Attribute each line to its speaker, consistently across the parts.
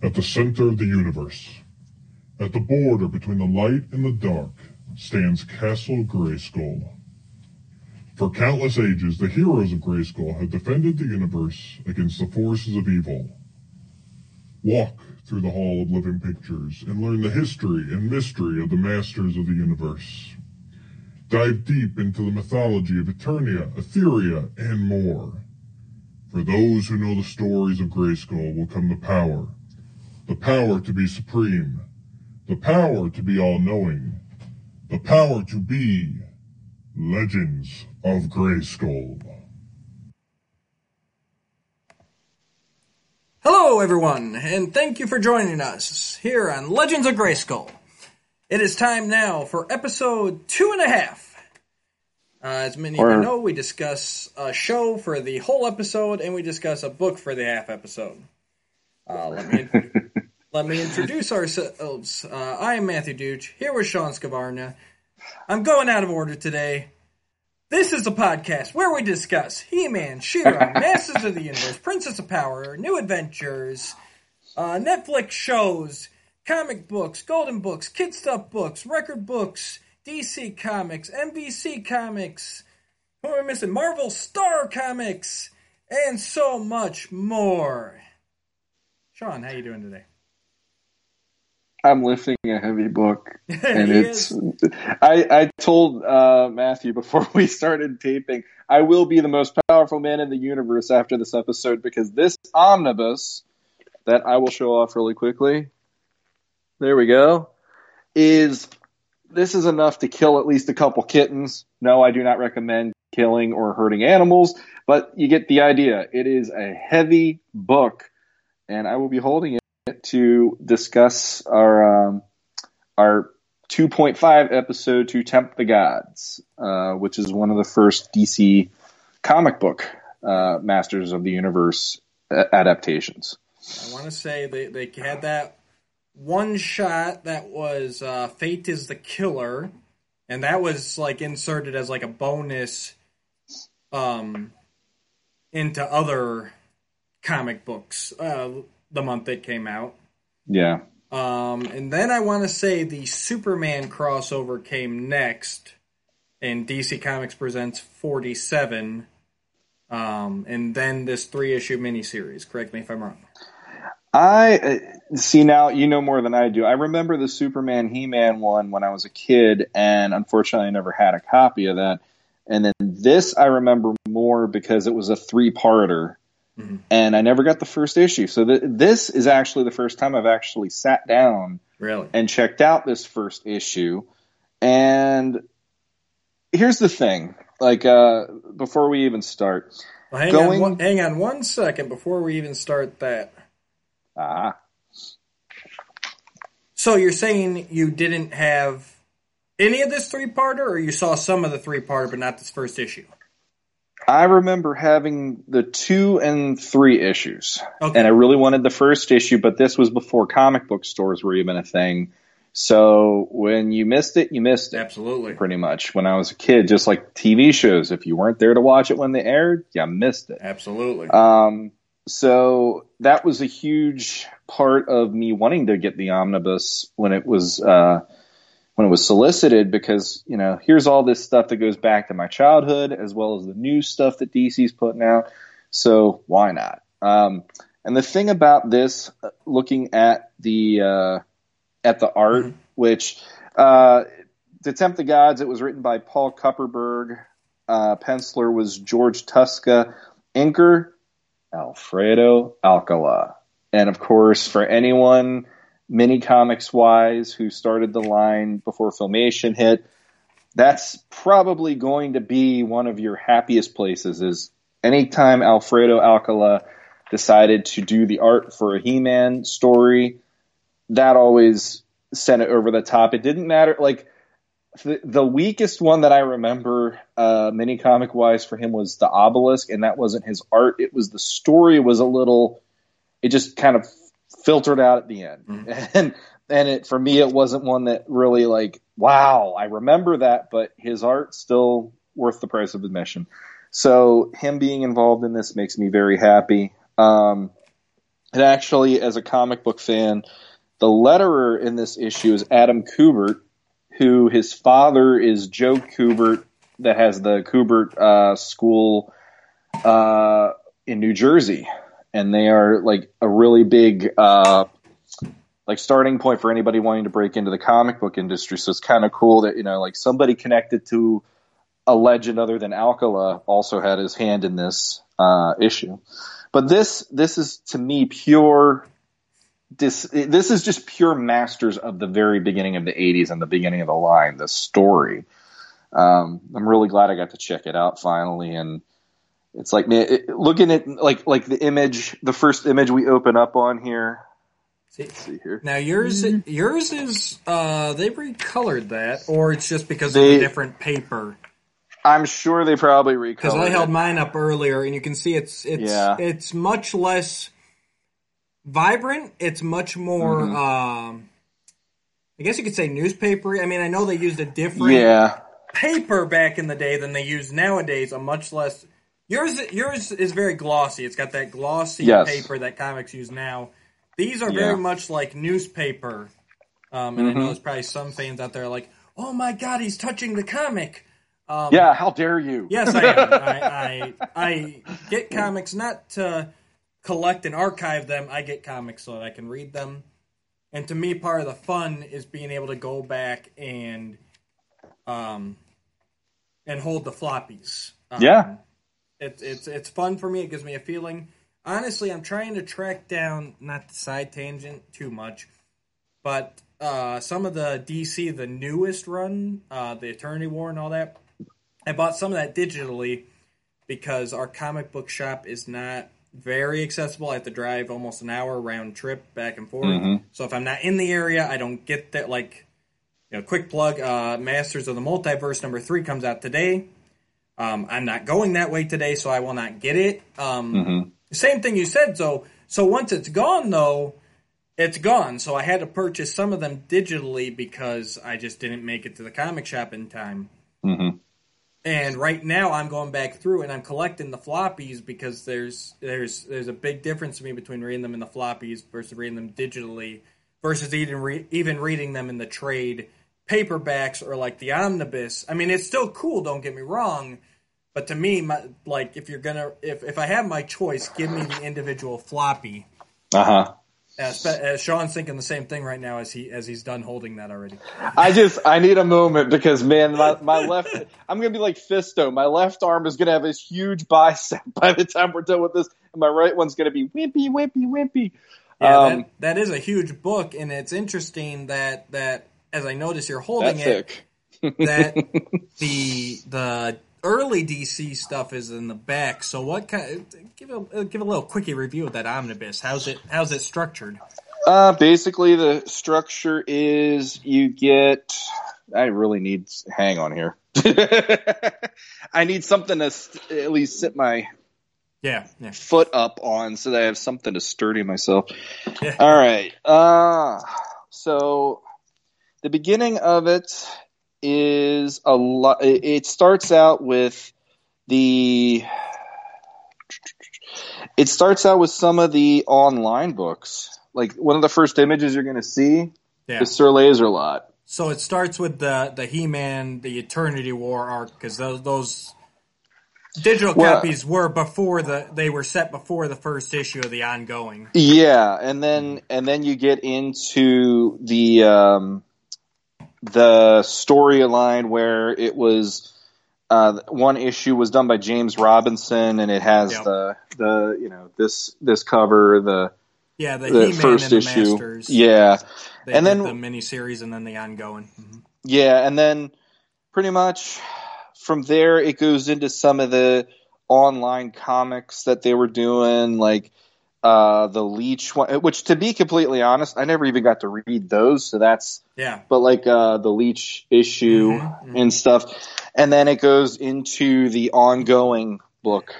Speaker 1: At the center of the universe, at the border between the light and the dark, stands Castle Grayskull. For countless ages, the heroes of Grayskull have defended the universe against the forces of evil. Walk through the Hall of Living Pictures and learn the history and mystery of the masters of the universe. Dive deep into the mythology of Eternia, Etheria, and more. For those who know the stories of Grayskull will come the power. The power to be supreme. The power to be all-knowing. The power to be Legends of Grayskull.
Speaker 2: Hello, everyone, and thank you for joining us here on Legends of Grayskull. It is time now for episode two and a half. Uh, as many of you know, we discuss a show for the whole episode, and we discuss a book for the half episode. Uh, let me let me introduce ourselves. Uh, I am Matthew Duch, here with Sean Scavarna. I'm going out of order today. This is a podcast where we discuss He-Man, She-Ra, Masters of the Universe, Princess of Power, New Adventures, uh, Netflix shows, comic books, golden books, kid stuff books, record books, DC Comics, NBC Comics, who am I missing? Marvel Star Comics, and so much more. Sean, how are you doing today?
Speaker 3: I'm lifting a heavy book, and it's.
Speaker 2: is.
Speaker 3: I I told uh, Matthew before we started taping, I will be the most powerful man in the universe after this episode because this omnibus that I will show off really quickly. There we go. Is this is enough to kill at least a couple kittens? No, I do not recommend killing or hurting animals, but you get the idea. It is a heavy book, and I will be holding it to discuss our um, our 2.5 episode to tempt the gods, uh, which is one of the first DC comic book uh, Masters of the Universe adaptations.
Speaker 2: I want to say they, they had that one shot that was uh, Fate is the Killer, and that was like inserted as like a bonus um, into other comic books uh, the month it came out.
Speaker 3: Yeah,
Speaker 2: Um, and then I want to say the Superman crossover came next, and DC Comics presents 47. Um, and then this three issue miniseries. Correct me if I'm wrong.
Speaker 3: I uh, see now. You know more than I do. I remember the Superman He-Man one when I was a kid, and unfortunately, I never had a copy of that. And then this I remember more because it was a three-parter,
Speaker 2: Mhm.
Speaker 3: and I never got the first issue. So th- this is actually the first time I've actually sat down
Speaker 2: Really?
Speaker 3: and checked out this first issue. And here's the thing: like uh, before we even start,
Speaker 2: Well, hang,
Speaker 3: Going-
Speaker 2: on one, hang on one second before we even start that.
Speaker 3: ah,
Speaker 2: So you're saying you didn't have any of this three parter, or you saw some of the three parter, but not this first issue?
Speaker 3: I remember having the two and three issues.
Speaker 2: Okay.
Speaker 3: and I really wanted the first issue, but this was before comic book stores were even a thing. So when you missed it, you missed it
Speaker 2: Absolutely.
Speaker 3: pretty much. When I was a kid, just like TV shows, if you weren't there to watch it when they aired, you missed it.
Speaker 2: Absolutely.
Speaker 3: Um, so that was a huge part of me wanting to get the omnibus when it was uh, when it was solicited because you know here's all this stuff that goes back to my childhood as well as the new stuff that DC's putting out. So why not? Um, and the thing about this, uh, looking at the uh, at the art,
Speaker 2: Mhm.
Speaker 3: which uh, to tempt the gods, it was written by Paul Kupperberg. Uh, penciler was George Tuska. Inker Alfredo Alcala. And of course, for anyone mini comics wise who started the line before Filmation hit, that's probably going to be one of your happiest places is anytime Alfredo Alcala decided to do the art for a He-Man story, that always sent it over the top. It didn't matter like the, the weakest one that I remember, uh, mini comic wise for him was the obelisk, and that wasn't his art. It was the story was a little, it just kind of filtered out at the end,
Speaker 2: Mhm.
Speaker 3: and and it for me it wasn't one that really like wow I remember that, but his art still worth the price of admission. So him being involved in this makes me very happy. Um, And actually, as a comic book fan, the letterer in this issue is Adam Kubert, who his father is Joe Kubert, that has the Kubert uh, School uh, in New Jersey, and they are like a really big uh, like starting point for anybody wanting to break into the comic book industry. So it's kind of cool that you know like somebody connected to a legend other than Alcala also had his hand in this uh, issue. But this this is to me pure. This this is just pure masters of the very beginning of the '80s and the beginning of the line. The story. Um, I'm really glad I got to check it out finally, and it's like man, it, looking at like like the image, the first image we open up on here.
Speaker 2: See,
Speaker 3: Let's see here.
Speaker 2: now yours yours is uh they recolored that, or it's just because
Speaker 3: They-
Speaker 2: of the different paper.
Speaker 3: I'm sure they probably recolored.
Speaker 2: Because I held
Speaker 3: it.
Speaker 2: mine up earlier, and you can see it's it's
Speaker 3: Yeah.
Speaker 2: it's much less vibrant. It's much more.
Speaker 3: Mm-hmm.
Speaker 2: Um, I guess you could say newspaper. I mean, I know they used a different
Speaker 3: Yeah,
Speaker 2: paper back in the day than they use nowadays. A much less. Yours yours is very glossy. It's got that glossy
Speaker 3: Yes.
Speaker 2: paper that comics use now. These are
Speaker 3: Yeah.
Speaker 2: very much like newspaper. Um, and I know
Speaker 3: Mhm.
Speaker 2: there's probably some fans out there like, "Oh my god, he's touching the comic." Um,
Speaker 3: yeah. How dare you?
Speaker 2: Yes, I am. I, I I get comics not to collect and archive them. I get comics so that I can read them. And to me, part of the fun is being able to go back and um and hold the floppies. Um,
Speaker 3: Yeah.
Speaker 2: It's it's it's fun for me. It gives me a feeling. Honestly, I'm trying to track down not the side tangent too much, but uh, some of the DC, the newest run, uh, the Eternity War and all that. I bought some of that digitally because our comic book shop is not very accessible. I have to drive almost an hour round trip back and forth.
Speaker 3: Mhm.
Speaker 2: So if I'm not in the area, I don't get that. Like, you know, quick plug: uh, Masters of the Multiverse number three comes out today. Um, I'm not going that way today, so I will not get it. Um,
Speaker 3: Mhm.
Speaker 2: Same thing you said. So, so once it's gone, though, it's gone. So I had to purchase some of them digitally because I just didn't make it to the comic shop in time.
Speaker 3: Mhm.
Speaker 2: And right now, I'm going back through and I'm collecting the floppies because there's there's there's a big difference to me between reading them in the floppies versus reading them digitally versus even re- even reading them in the trade paperbacks or like the omnibus. I mean, it's still cool. Don't get me wrong, but to me, my, like if you're gonna if if I have my choice, give me the individual floppy.
Speaker 3: Uh huh.
Speaker 2: As, as Sean's thinking the same thing right now as he as he's done holding that already.
Speaker 3: I just I need a moment because man, my, my left I'm gonna be like Fisto. My left arm is gonna have this huge bicep by the time we're done with this, and my right one's gonna be wimpy, wimpy, wimpy.
Speaker 2: Yeah,
Speaker 3: Um,
Speaker 2: that, that is a huge book, and it's interesting that that as I notice you're holding it,
Speaker 3: thick.
Speaker 2: that the the early DC stuff is in the back. So what kind? Give a give a little quickie review of that omnibus. How's it How's it structured?
Speaker 3: Uh, basically, the structure is you get. I really need. Hang on here. I need something to st- at least sit my
Speaker 2: Yeah, yeah,
Speaker 3: foot up on so that I have something to sturdy myself.
Speaker 2: yeah.
Speaker 3: All right. Uh, so the beginning of it is a lot. It starts out with the. It starts out with some of the online books. Like one of the first images you're going to see
Speaker 2: yeah.
Speaker 3: is Sir Laserlot.
Speaker 2: So it starts with the the He Man, the Eternity War arc, because those those digital
Speaker 3: Well-
Speaker 2: copies were before the they were set before the first issue of the ongoing.
Speaker 3: Yeah, and then and then you get into the um, the storyline where it was uh, one issue was done by James Robinson, and it has
Speaker 2: Yep.
Speaker 3: the the you know this this cover the
Speaker 2: Yeah, the,
Speaker 3: the first
Speaker 2: and the
Speaker 3: issue.
Speaker 2: Masters.
Speaker 3: Yeah,
Speaker 2: they
Speaker 3: and then-
Speaker 2: the miniseries and then the ongoing. Mhm.
Speaker 3: yeah, and then pretty much from there it goes into some of the online comics that they were doing, like uh, the Leech one. Which, to be completely honest, I never even got to read those, so that's
Speaker 2: Yeah,
Speaker 3: but like uh, the Leech issue
Speaker 2: Mhm, mhm.
Speaker 3: and stuff, and then it goes into the ongoing book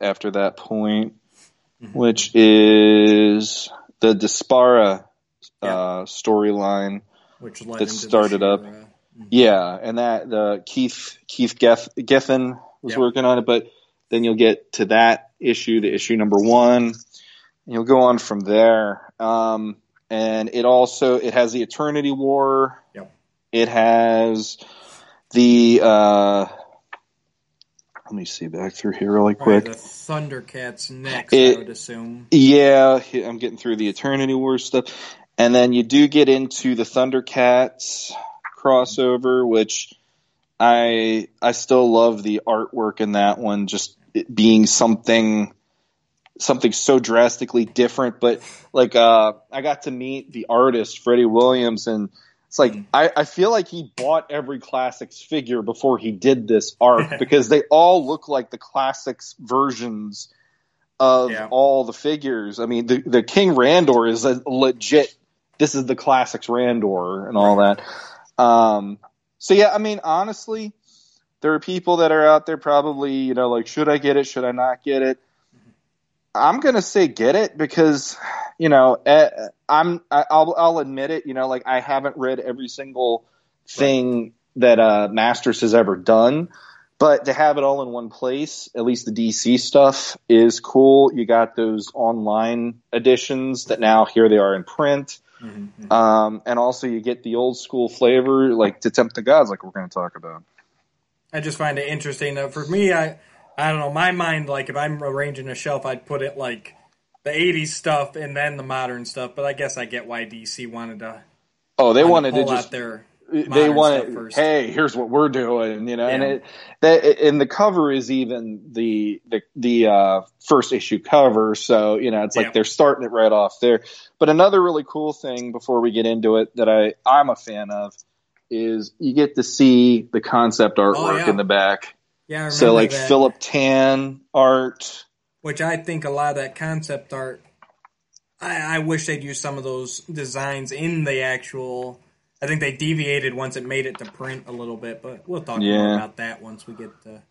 Speaker 3: after that point,
Speaker 2: Mhm.
Speaker 3: which is the Despara
Speaker 2: Yeah.
Speaker 3: uh, storyline.
Speaker 2: which
Speaker 3: that started up.
Speaker 2: She-Ra.
Speaker 3: Yeah, and that the Keith Keith Geff, Giffen was working on it, but then you'll get to that issue, the issue number one. You'll go on from there. Um, and it also it has the Eternity War.
Speaker 2: Yep.
Speaker 3: It has the uh, let me see back through here really
Speaker 2: Probably
Speaker 3: quick.
Speaker 2: the Thundercats next,
Speaker 3: It-
Speaker 2: I would assume.
Speaker 3: Yeah, I'm getting through the Eternity War stuff, and then you do get into the Thundercats crossover, which I I still love the artwork in that one, just being something something so drastically different. But like, uh, I got to meet the artist Freddie Williams, and it's like. I, I feel like he bought every classics figure before he did this art because they all look like the classics versions of
Speaker 2: Yeah.
Speaker 3: all the figures. I mean, the the King Randor is a legit. This is the classics Randor and all that. Um, so yeah, I mean, honestly, there are people that are out there probably, you know, like, should I get it? Should I not get it? I'm gonna say get it because, you know, eh, I'm I'll I'll admit it. You know, like I haven't read every single thing that uh, Masters has ever done, but to have it all in one place, at least the DC stuff is cool. You got those online editions that now here they are in print.
Speaker 2: Mhm, mhm.
Speaker 3: Um, and also you get the old school flavor, like to tempt the gods, like we're going to talk about.
Speaker 2: I just find it interesting. that for me, I I don't know. My mind, like if I'm arranging a shelf, I'd put it like the '80s stuff and then the modern stuff. But I guess I get why DC wanted to.
Speaker 3: Oh, they wanted to
Speaker 2: pull
Speaker 3: just
Speaker 2: out their.
Speaker 3: they wanted.
Speaker 2: first.
Speaker 3: Hey, here's what we're doing, you know. And it that and the cover is even the the the uh, first issue cover, so you know it's like
Speaker 2: Yeah.
Speaker 3: they're starting it right off there. But another really cool thing before we get into it that I I'm a fan of is you get to see the concept artwork
Speaker 2: Oh, yeah.
Speaker 3: in the back.
Speaker 2: Yeah, I remember
Speaker 3: So like
Speaker 2: that,
Speaker 3: Philip Tan art.
Speaker 2: which I think a lot of that concept art. I, I wish they'd use some of those designs in the actual. I think they deviated once it made it to print a little bit, but we'll talk more about that once we get to.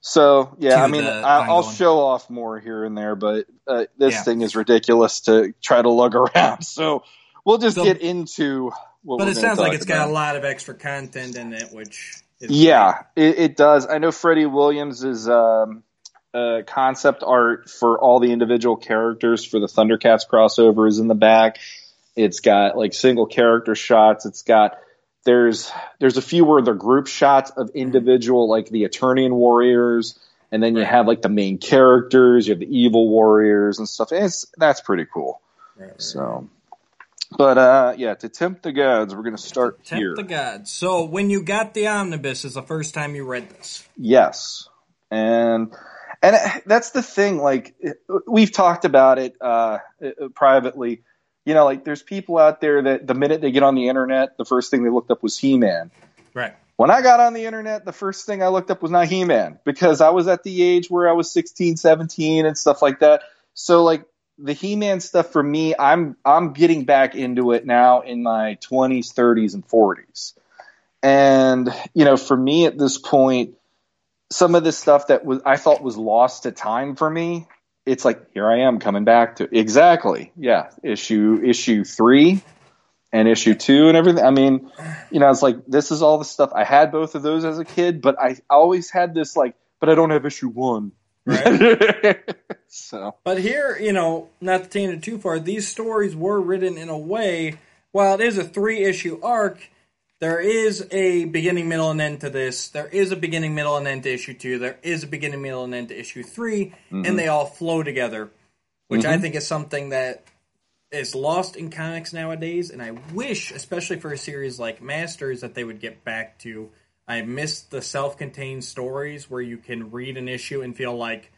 Speaker 3: So yeah, I mean, I, I'll show off more here and there, but uh, this
Speaker 2: Yeah.
Speaker 3: thing is ridiculous to try to lug around. So we'll just get into.
Speaker 2: But it sounds like it's got a lot of extra content in it, which is
Speaker 3: Yeah, it, it does. I know Freddie Williams is um, uh, concept art for all the individual characters for the Thundercats crossover is in the back. It's got like single character shots. It's got there's there's a few where they're group shots of individual like the Eternian warriors, and then you have like the main characters. You have the evil warriors and stuff. And it's that's pretty cool.
Speaker 2: Right, right.
Speaker 3: So, but uh, yeah, to tempt the gods, we're gonna start
Speaker 2: Tempt
Speaker 3: here.
Speaker 2: the gods. So when you got the omnibus, is the first time you read this.
Speaker 3: Yes, and and that's the thing. Like we've talked about it uh, privately. You know, like there's people out there that the minute they get on the internet, the first thing they looked up was He-Man.
Speaker 2: Right.
Speaker 3: When I got on the internet, the first thing I looked up was not He-Man because I was at the age where I was 16, 17 and stuff like that. So like the He-Man stuff for me, I'm I'm getting back into it now in my 20s, 30s and 40s. And you know, for me at this point, some of this stuff that was I thought was lost to time for me, it's like here I am coming back to exactly. Yeah, issue issue 3 and issue 2 and everything. I mean, you know, it's like this is all the stuff I had both of those as a kid, but I always had this like but I don't have issue 1. so,
Speaker 2: But here, you know, not to take it too far, these stories were written in a way, while it is a three issue arc, there is a beginning, middle, and end to this. There is a beginning, middle, and end to issue two. There is a beginning, middle, and end to issue 3 and mm-hmm. they all flow together, which I mm-hmm. think is something that is lost in comics nowadays. And I wish, especially for a series like Masters, that they would get back to. I miss the self contained stories where you can read an issue and feel like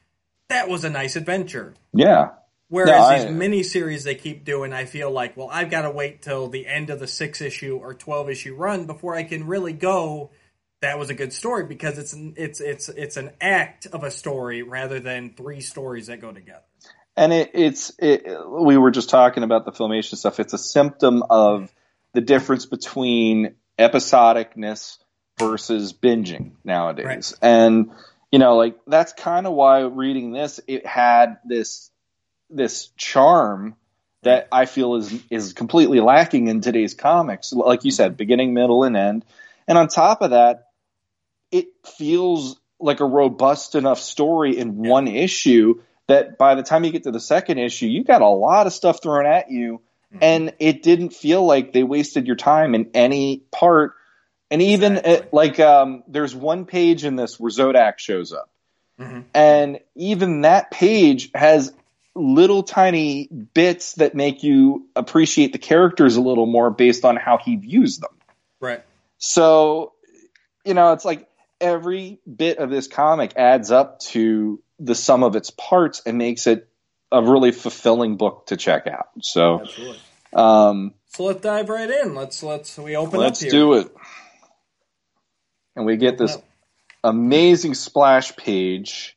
Speaker 2: that was a nice adventure.
Speaker 3: yeah.
Speaker 2: Whereas
Speaker 3: No, I-
Speaker 2: these mini series they keep doing, I feel like, well, I've got to wait till the end of the six issue or twelve issue run before I can really go. That was a good story because it's an, it's it's it's an act of a story rather than three stories that go together.
Speaker 3: and it, it's it, we were just talking about the filmation stuff. It's a symptom of the difference between episodicness versus binging nowadays,
Speaker 2: Right.
Speaker 3: and you know, like that's kind of why reading this it had this this charm that I feel is is completely lacking in today's comics. Like you said, beginning, middle, and end, and on top of that, it feels like a robust enough story in one issue that by the time you get to the second issue, you got a lot of stuff thrown at you,
Speaker 2: Mhm.
Speaker 3: and it didn't feel like they wasted your time in any part. And even
Speaker 2: Exactly.
Speaker 3: uh, like um, there's one page in this where Zodak shows up,
Speaker 2: Mhm.
Speaker 3: and even that page has little tiny bits that make you appreciate the characters a little more based on how he views them.
Speaker 2: Right.
Speaker 3: So, you know, it's like every bit of this comic adds up to the sum of its parts and makes it a really fulfilling book to check out. So,
Speaker 2: Absolutely.
Speaker 3: um,
Speaker 2: So let's dive right in. Let's let's we open
Speaker 3: let's
Speaker 2: up here.
Speaker 3: do it. And we get this amazing splash page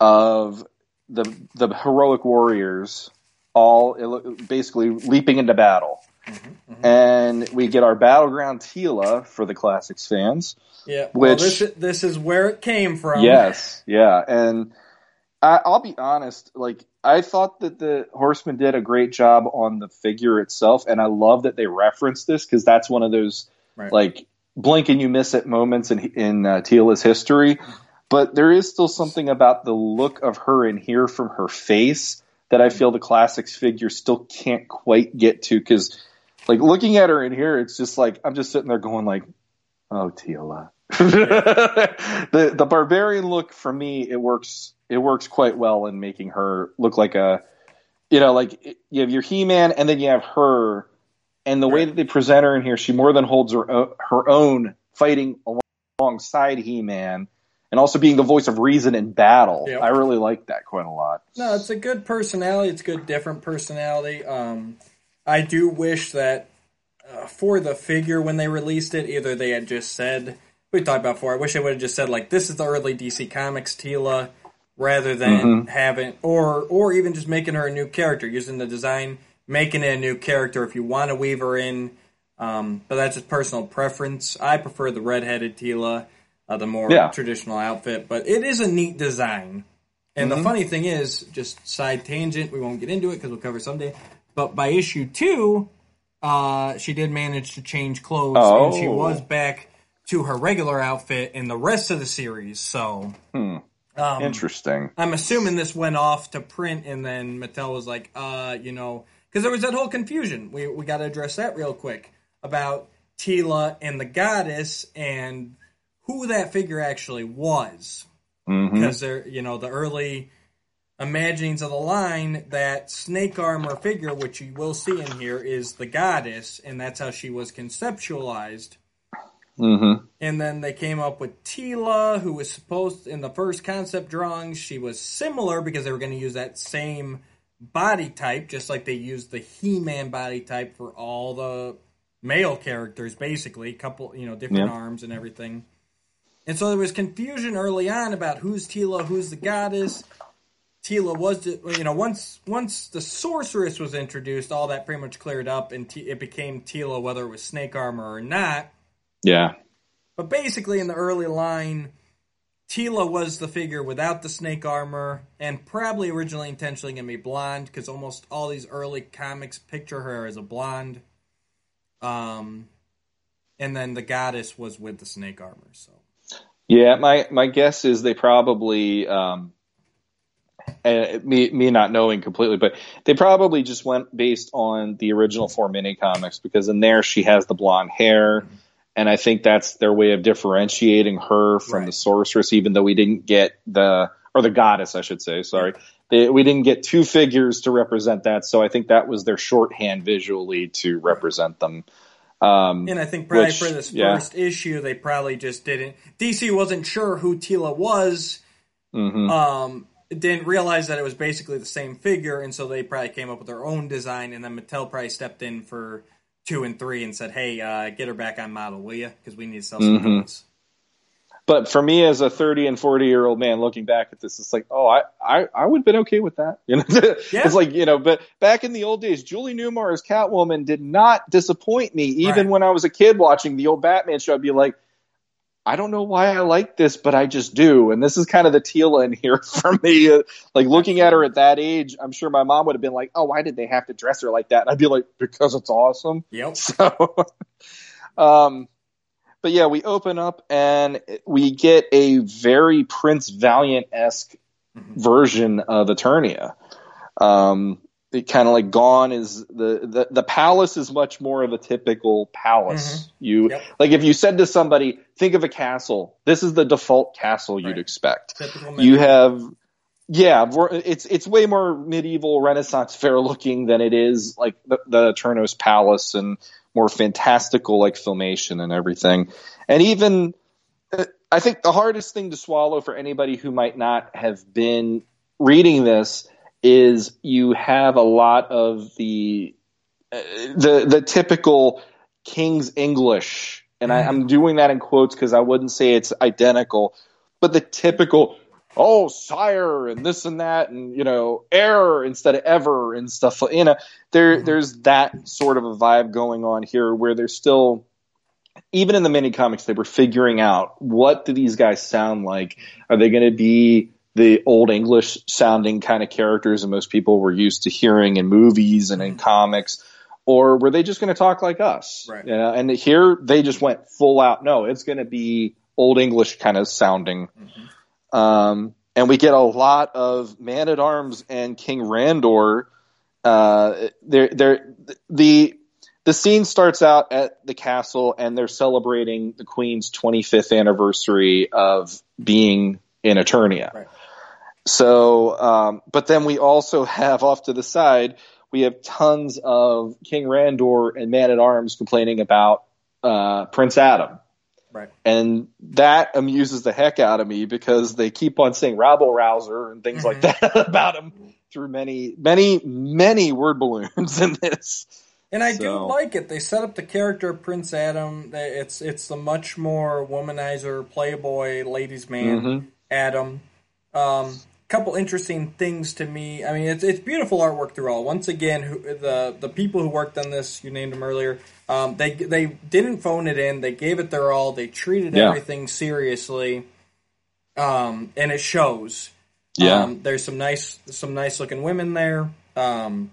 Speaker 3: of the the heroic warriors all basically leaping into battle.
Speaker 2: Mhm.
Speaker 3: And we get our battleground Teela for the classics fans.
Speaker 2: Yeah. Well,
Speaker 3: Which-
Speaker 2: this is, this is where it came from.
Speaker 3: Yes, yeah, and I, I'll be honest. Like I thought that the Horsemen did a great job on the figure itself, and I love that they referenced this because that's one of those
Speaker 2: Right.
Speaker 3: like blink and you miss it moments in in uh, Teela's history. But there is still something about the look of her in here from her face that I feel the classics figure still can't quite get to because. Like looking at her in here, it's just like I'm just sitting there going like, "Oh, Teela." the the barbarian look for me, it works. It works quite well in making her look like a, you know, like you have your He Man, and then you have her, and the way that they present her in here, she more than holds her o- her own fighting alongside He Man, and also being the voice of reason in battle.
Speaker 2: Yep.
Speaker 3: I really like that quite a lot.
Speaker 2: No, it's a good personality. It's a good, different personality. Um, I do wish that uh, for the figure when they released it, either they had just said we talked about before. I wish they would have just said like this is the early DC Comics Teela, rather than having or or even just making her a new character using the design, making it a new character if you want to weave her in. Um, but that's just personal preference. I prefer the redheaded Teela, uh, the more
Speaker 3: Yeah.
Speaker 2: traditional outfit. But it is a neat design. And the funny thing is, just side tangent, we won't get into it because we'll cover someday. But by issue two, uh, she did manage to change clothes, and she
Speaker 3: Oh.
Speaker 2: was back to her regular outfit in the rest of the series. So, um,
Speaker 3: Interesting.
Speaker 2: I'm assuming this went off to print, and then Mattel was like, uh, you know, because there was that whole confusion. We we got to address that real quick about Teela and the goddess and who that figure actually was. Because they're you know the early imaginings of the line that snake armor figure which you will see in here is the goddess and that's how she was conceptualized.
Speaker 3: Hmm
Speaker 2: and then they came up with Teela who was supposed in the first concept drawings she was similar because they were going to use that same body type just like they used the He-Man body type for all the male characters basically couple you know different
Speaker 3: Yeah.
Speaker 2: arms and everything and so there was confusion early on about who's Teela, who's the goddess. Teela was, the- you know, once once the sorceress was introduced, all that pretty much cleared up, and T- it became Teela, whether it was snake armor or not.
Speaker 3: Yeah.
Speaker 2: But basically, in the early line, Teela was the figure without the snake armor, and probably originally intentionally going to be blonde, because almost all these early comics picture her as a blonde. Um, and then the goddess was with the snake armor. So
Speaker 3: Yeah, my my guess is they probably um, uh, me me not knowing completely, but they probably just went based on the original four mini comics because in there she has the blonde hair, and I think that's their way of differentiating her from
Speaker 2: Right.
Speaker 3: the sorceress, even though we didn't get the or the goddess, I should say. Sorry, they, we didn't get two figures to represent that, so I think that was their shorthand visually to represent them. Um,
Speaker 2: And I think probably
Speaker 3: Which,
Speaker 2: for this
Speaker 3: yeah.
Speaker 2: first issue, they probably just didn't. DC wasn't sure who Teela was.
Speaker 3: mhm.
Speaker 2: Um, didn't realize that it was basically the same figure, and so they probably came up with their own design. And then Mattel probably stepped in for two and three and said, "Hey, uh, get her back on model, will you? Because we need to sell some
Speaker 3: Mhm.
Speaker 2: toys."
Speaker 3: But for me, as a 30 and 40 year old man looking back at this, it's like, oh, I, I, I would have been okay with that. You know,
Speaker 2: Yeah.
Speaker 3: it's like, you know, but back in the old days, Julie Newmar as Catwoman did not disappoint me. Even
Speaker 2: Right.
Speaker 3: when I was a kid watching the old Batman show, I'd be like, I don't know why I like this, but I just do. And this is kind of the Teela in here for me. Like looking at her at that age, I'm sure my mom would have been like, oh, why did they have to dress her like that? And I'd be like, because it's awesome.
Speaker 2: Yep.
Speaker 3: So, um, but yeah, we open up and we get a very Prince Valiant esque version of Eternia. Um, kind of like gone is the, the the palace is much more of a typical palace. You
Speaker 2: Yep.
Speaker 3: like if you said to somebody, think of a castle. This is the default castle you'd
Speaker 2: Right.
Speaker 3: expect. You have yeah, it's it's way more medieval Renaissance fair looking than it is like the, the Eternos Palace and more fantastical like filmation and everything. And even uh, I think the hardest thing to swallow for anybody who might not have been reading this is you have a lot of the uh, the the typical King's English, and I, I'm doing that in quotes because I wouldn't say it's identical, but the typical oh sire and this and that and you know error instead of ever and stuff you know there
Speaker 2: Mhm.
Speaker 3: there's that sort of a vibe going on here where there's still even in the mini comics they were figuring out what do these guys sound like are they going to be the old english sounding kind of characters that most people were used to hearing in movies and in comics or were they just going to talk like us
Speaker 2: Right.
Speaker 3: you know and here they just went full out no it's going to be old english kind of sounding
Speaker 2: Mhm.
Speaker 3: um, and we get a lot of man at arms and king randor uh, they're, they're, the the scene starts out at the castle and they're celebrating the queen's 25th anniversary of being in Eternia.
Speaker 2: Right.
Speaker 3: So, um, but then we also have off to the side, we have tons of King Randor and Man at Arms complaining about uh, Prince Adam.
Speaker 2: Right.
Speaker 3: And that amuses the heck out of me because they keep on saying rabble rouser and things like that about him through many, many, many word balloons in this.
Speaker 2: And I do like it. They set up the character of Prince Adam. It's it's the much more womanizer, playboy, ladies' man,
Speaker 3: Mhm.
Speaker 2: Adam. Um, couple interesting things to me. I mean, it's it's beautiful artwork through all. Once again, who, the the people who worked on this, you named them earlier. Um, they they didn't phone it in. They gave it their all. They treated
Speaker 3: Yeah.
Speaker 2: everything seriously, um, and it shows.
Speaker 3: Yeah.
Speaker 2: Um, there's some nice some nice looking women there. Um,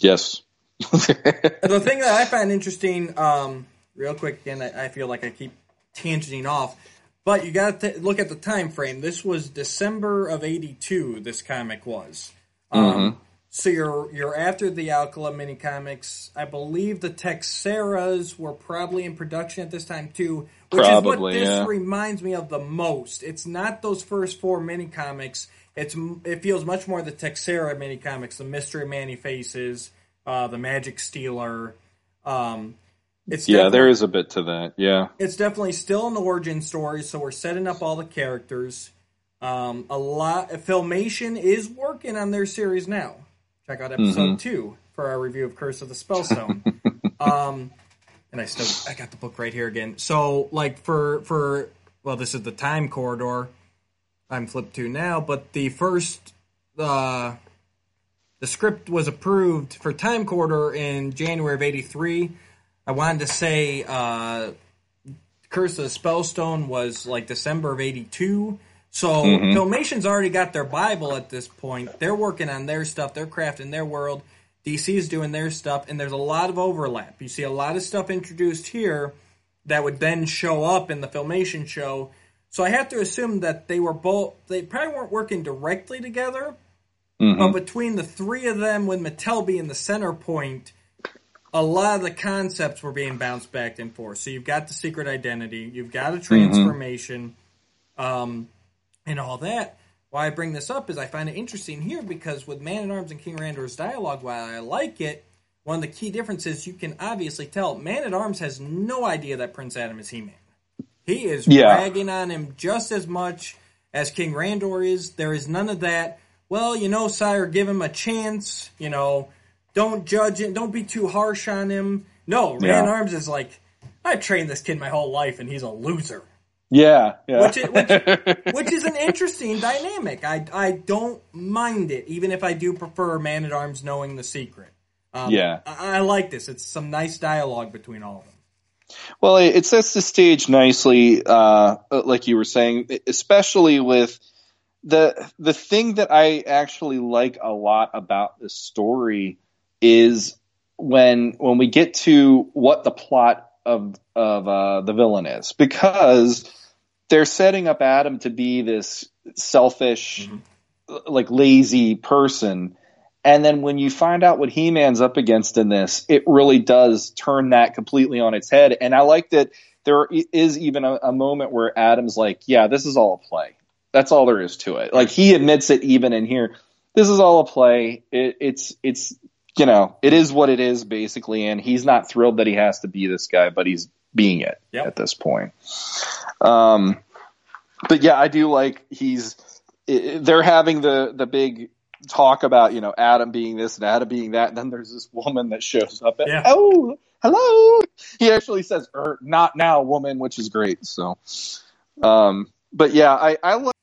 Speaker 3: Yes.
Speaker 2: the thing that I find interesting, um, real quick, again, I, I feel like I keep tangenting off, but you got to look at the time frame. This was December of '82. This comic was. Um, So you're you're after the Alcala mini comics. I believe the Texeiras were probably in production at this time too, which is what this
Speaker 3: yeah.
Speaker 2: reminds me of the most. It's not those first four mini comics. It's it feels much more the Texeira mini comics, the Mystery Man Faces, uh, the Magic Stealer. Um, it's
Speaker 3: yeah, there is a bit to that. Yeah.
Speaker 2: it's definitely still an origin story, so we're setting up all the characters. Um, a lot of Filmation is working on their series now. Check out episode two for our review of Curse of the Spellstone. um, and I still I got the book right here again. So like for for well, this is the time corridor. I'm flipped to now, but the first uh, the script was approved for Time Corridor in January of '83. I wanted to say uh, Curse of the Spellstone was like December of '82. So Filmation's already got their Bible at this point. They're working on their stuff. They're crafting their world. DC's doing their stuff, and there's a lot of overlap. You see a lot of stuff introduced here that would then show up in the Filmation show. So I have to assume that they were both. They probably weren't working directly together, but between the three of them, with Mattel being the center point, a lot of the concepts were being bounced back and forth. So you've got the secret identity, you've got a transformation, um, and all that. Why I bring this up is I find it interesting here because with Man at Arms and King Randor's dialogue, while I like it, one of the key differences you can obviously tell Man at Arms has no idea that Prince Adam is He Man. He is
Speaker 3: Yeah.
Speaker 2: ragging on him just as much as King Randor is. There is none of that. Well, you know, sire, give him a chance. You know, don't judge it. Don't be too harsh on him. No,
Speaker 3: Yeah.
Speaker 2: Man Arms is like, I've trained this kid my whole life, and he's a loser.
Speaker 3: Yeah. Yeah.
Speaker 2: Which is, which, which is an interesting dynamic. I, I don't mind it, even if I do prefer Man at Arms knowing the secret. Um,
Speaker 3: Yeah.
Speaker 2: I, I like this. It's some nice dialogue between all of them.
Speaker 3: Well, it, it sets the stage nicely, uh, like you were saying, especially with the the thing that I actually like a lot about this story is when when we get to what the plot of of uh, the villain is, because they're setting up Adam to be this selfish, like lazy person. And then when you find out what He Man's up against in this, it really does turn that completely on its head. And I like that there is even a, a moment where Adam's like, "Yeah, this is all a play. That's all there is to it." Like he admits it even in here. This is all a play. It, it's it's you know it is what it is basically, and he's not thrilled that he has to be this guy, but he's being it
Speaker 2: Yep.
Speaker 3: at this point. Um, but yeah, I do like he's they're having the the big talk about you know Adam being this and Adam being that, and then there's this woman that shows up. And,
Speaker 2: Yeah.
Speaker 3: Oh, hello. He actually says, er, "Not now, woman," which is great. So, um, but yeah, I I like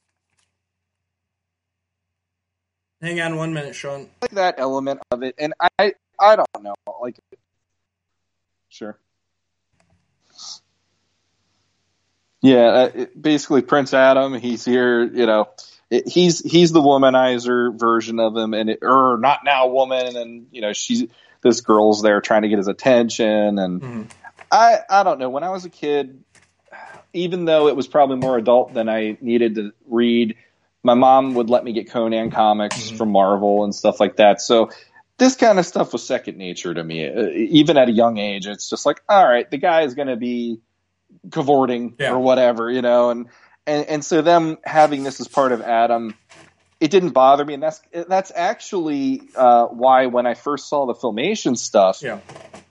Speaker 2: Hang on one minute, Sean.
Speaker 3: Like that element of it, and I I don't know, like, sure. Yeah, uh, it- basically Prince Adam. He's here, you know. It, he's he's the womanizer version of him, and it, or not now woman, and you know she's this girl's there trying to get his attention, and
Speaker 2: Mhm.
Speaker 3: I I don't know. When I was a kid, even though it was probably more adult than I needed to read, my mom would let me get Conan comics
Speaker 2: Mhm.
Speaker 3: from Marvel and stuff like that. So this kind of stuff was second nature to me. Uh, even at a young age, it's just like, all right, the guy is going to be cavorting
Speaker 2: Yeah.
Speaker 3: or whatever, you know, and, and and so them having this as part of Adam, it didn't bother me, and that's that's actually uh, why when I first saw the filmation stuff,
Speaker 2: Yeah.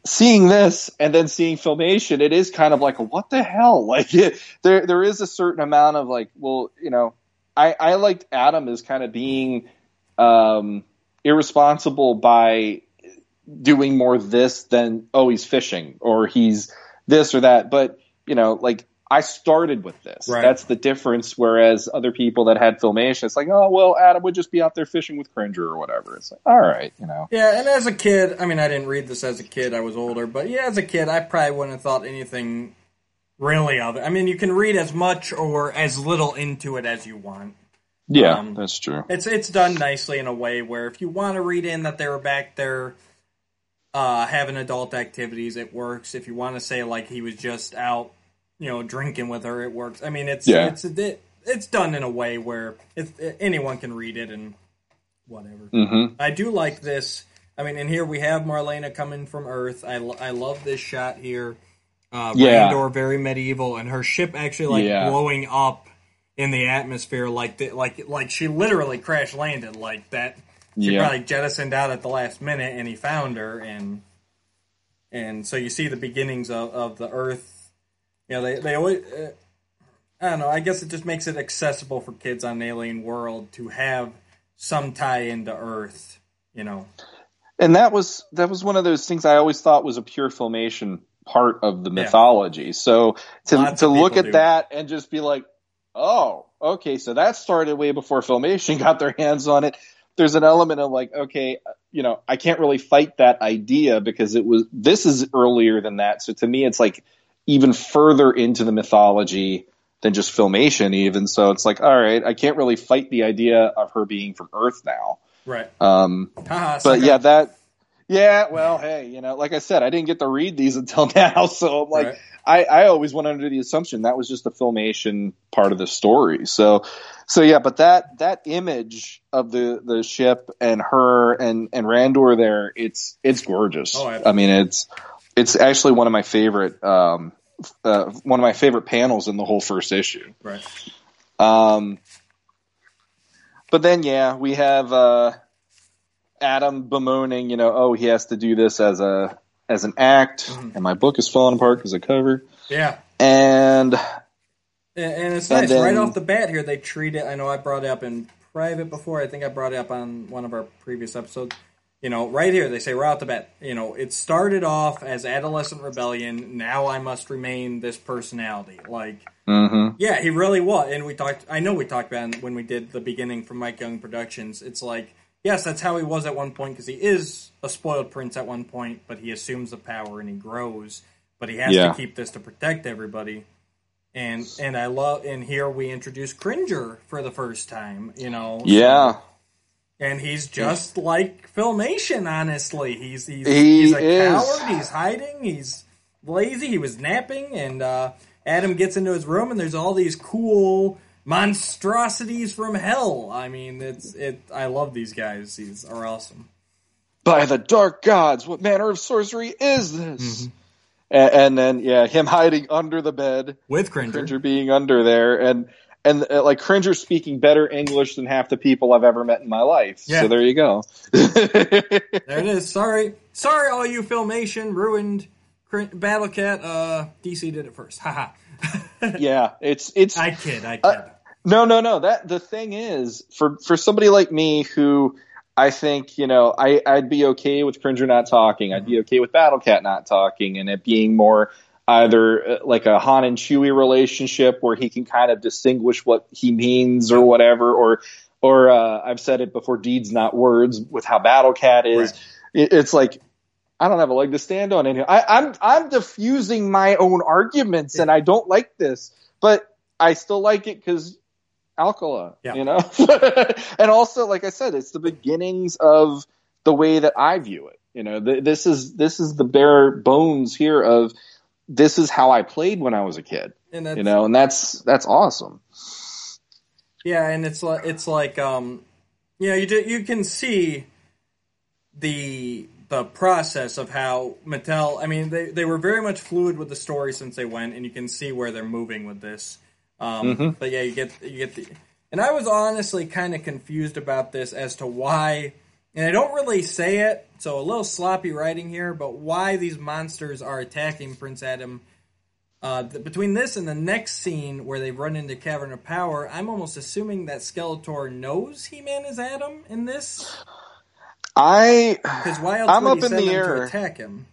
Speaker 3: seeing this and then seeing filmation, it is kind of like what the hell? Like it, there there is a certain amount of like, well, you know, I I liked Adam as kind of being um, irresponsible by doing more this than oh he's fishing or he's this or that, but you know like. I started with this.
Speaker 2: Right.
Speaker 3: That's the difference. Whereas other people that had filmation, it's like, oh well, Adam would just be out there fishing with Cringer or whatever. It's like, all right, you know.
Speaker 2: Yeah, and as a kid, I mean, I didn't read this as a kid. I was older, but yeah, as a kid, I probably wouldn't have thought anything really of it. I mean, you can read as much or as little into it as you want.
Speaker 3: Yeah,
Speaker 2: Um,
Speaker 3: that's true.
Speaker 2: It's it's done nicely in a way where if you want to read in that they were back there uh, having adult activities, it works. If you want to say like he was just out, you know, drinking with her, it works. I mean, it's
Speaker 3: Yeah.
Speaker 2: it's it, it's done in a way where anyone can read it and whatever.
Speaker 3: hmm
Speaker 2: I do like this. I mean, and here we have Marlena coming from Earth. I, I love this shot here. Uh,
Speaker 3: Yeah.
Speaker 2: Randor, very medieval, and her ship actually like
Speaker 3: Yeah.
Speaker 2: blowing up in the atmosphere, like the, like like she literally crash landed like that. She
Speaker 3: Yeah.
Speaker 2: probably jettisoned out at the last minute, and he found her, and and so you see the beginnings of, of the Earth. You know, they they always. Uh, I don't know. I guess it just makes it accessible for kids on an alien world to have some tie into Earth. You know.
Speaker 3: and that was that was one of those things I always thought was a pure filmation part of the
Speaker 2: Yeah.
Speaker 3: mythology. So to
Speaker 2: Lots
Speaker 3: to look at
Speaker 2: do.
Speaker 3: that and just be like, oh, okay, so that started way before filmation got their hands on it. There's an element of like, okay, you know, I can't really fight that idea because it was this is earlier than that. So to me, it's like even further into the mythology than just filmation. Even so, it's like, all right, I can't really fight the idea of her being from Earth now.
Speaker 2: Right.
Speaker 3: Um,
Speaker 2: Haha,
Speaker 3: but
Speaker 2: sucker.
Speaker 3: yeah, that. Yeah, well, hey, you know, like I said, I didn't get to read these until now, so I'm like,
Speaker 2: Right.
Speaker 3: I, I always went under the assumption that was just the filmation part of the story. So, so yeah, but that that image of the the ship and her and and Randor there, it's it's gorgeous.
Speaker 2: Oh,
Speaker 3: I mean, it's it's actually one of my favorite um uh, one of my favorite panels in the whole first issue.
Speaker 2: Right.
Speaker 3: Um, but then, yeah, we have uh, Adam bemoaning, you know, oh, he has to do this as a as an act,
Speaker 2: Mhm.
Speaker 3: and my book is falling apart because of cover.
Speaker 2: Yeah.
Speaker 3: And
Speaker 2: And, it's
Speaker 3: And
Speaker 2: nice
Speaker 3: then-
Speaker 2: right off the bat here. They treat it. I know I brought it up in private before. I think I brought it up on one of our previous episodes. You know, right here they say right off the bat. You know, it started off as adolescent rebellion. Now I must remain this personality. Like,
Speaker 3: mhm.
Speaker 2: yeah, he really was. And we talked. I know we talked about when we did the beginning from Mike Young Productions. It's like, yes, that's how he was at one point because he is a spoiled prince at one point, but he assumes the power and he grows. But he has
Speaker 3: Yeah.
Speaker 2: to keep this to protect everybody. And and I love and here we introduce Cringer for the first time. You know,
Speaker 3: yeah,
Speaker 2: and he's just like filmation. Honestly, he's he's
Speaker 3: He
Speaker 2: he's a
Speaker 3: is.
Speaker 2: coward. He's hiding. He's lazy. He was napping, and uh, Adam gets into his room, and there's all these cool monstrosities from hell. I mean, it's it. I love these guys. These are awesome.
Speaker 3: By the dark gods, what manner of sorcery is this? And, and then yeah, him hiding under the bed,
Speaker 2: With Cringer.
Speaker 3: Cringer being under there, and and uh, like Cringer speaking better English than half the people I've ever met in my life.
Speaker 2: Yeah.
Speaker 3: So there you go.
Speaker 2: There it is. Sorry, sorry, all you filmation ruined Battle Cat. Uh, DC did it first. Haha.
Speaker 3: yeah, it's it's
Speaker 2: I kid. I kid.
Speaker 3: Uh, No, no, no. That the thing is, for for somebody like me who I think you know, I I'd be okay with Cringer not talking. I'd be okay with Battlecat not talking, and it being more either uh, like a Han and Chewie relationship where he can kind of distinguish what he means or whatever, or or uh, I've said it before, deeds not words with how Battlecat is.
Speaker 2: Right.
Speaker 3: It, it's like. I don't have a leg to stand on here. I, I'm I'm diffusing my own arguments, and I don't like this, but I still like it because Alcala,
Speaker 2: Yeah.
Speaker 3: you know, and also, like I said, it's the beginnings of the way that I view it. You know, th- this is this is the bare bones here of this is how I played when I was a kid.
Speaker 2: and that's,
Speaker 3: You know, and that's that's awesome.
Speaker 2: Yeah, and it's like it's like um, you know, you do, you can see the the process of how Mattel. I mean, they they were very much fluid with the story since they went, and you can see where they're moving with this. Um, But yeah, you get you get the, and I was honestly kind of confused about this as to why, and I don't really say it, so a little sloppy writing here, but why these monsters are attacking Prince Adam. Uh, th- between this and the next scene where they run into Cavern of Power, I'm almost assuming that Skeletor knows He-Man is Adam in this.
Speaker 3: I
Speaker 2: Because why else
Speaker 3: I'm
Speaker 2: would
Speaker 3: up
Speaker 2: he
Speaker 3: in the air.
Speaker 2: to attack him?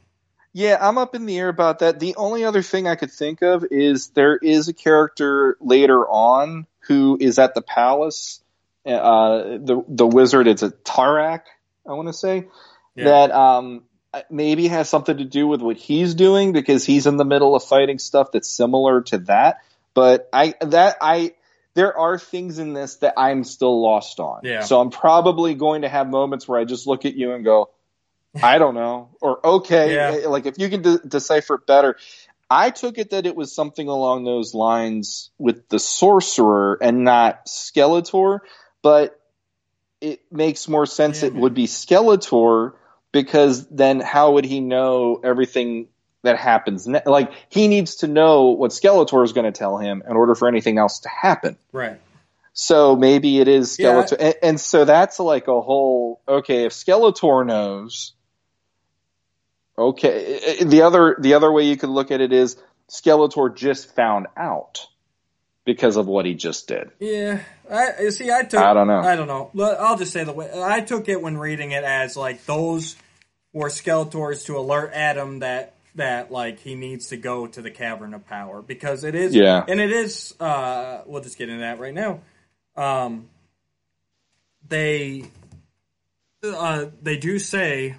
Speaker 3: Yeah, I'm up in the air about that. The only other thing I could think of is there is a character later on who is at the palace. Uh, the the wizard, it's a Tarak, I want to say,
Speaker 2: Yeah.
Speaker 3: that um, maybe has something to do with what he's doing because he's in the middle of fighting stuff that's similar to that. But I that I there are things in this that I'm still lost on.
Speaker 2: Yeah.
Speaker 3: So I'm probably going to have moments where I just look at you and go, I don't know, or okay,
Speaker 2: Yeah.
Speaker 3: Eh, like if you can de- decipher it better. I took it that it was something along those lines with the sorcerer and not Skeletor, but it makes more sense
Speaker 2: Yeah,
Speaker 3: it
Speaker 2: man.
Speaker 3: would be Skeletor because then how would he know everything that happens? Ne- like he needs to know what Skeletor is going to tell him in order for anything else to happen.
Speaker 2: Right.
Speaker 3: So maybe it is
Speaker 2: Yeah.
Speaker 3: Skeletor, and, and so that's like a whole okay. If Skeletor knows, okay. The other the other way you could look at it is Skeletor just found out because of what he just did.
Speaker 2: Yeah. I see. I took.
Speaker 3: I don't know.
Speaker 2: I don't know. I'll just say the way I took it when reading it as like those were Skeletors to alert Adam that that like he needs to go to the Cavern of Power because it is.
Speaker 3: Yeah.
Speaker 2: And it is. Uh, we'll just get into that right now. Um, they uh, they do say,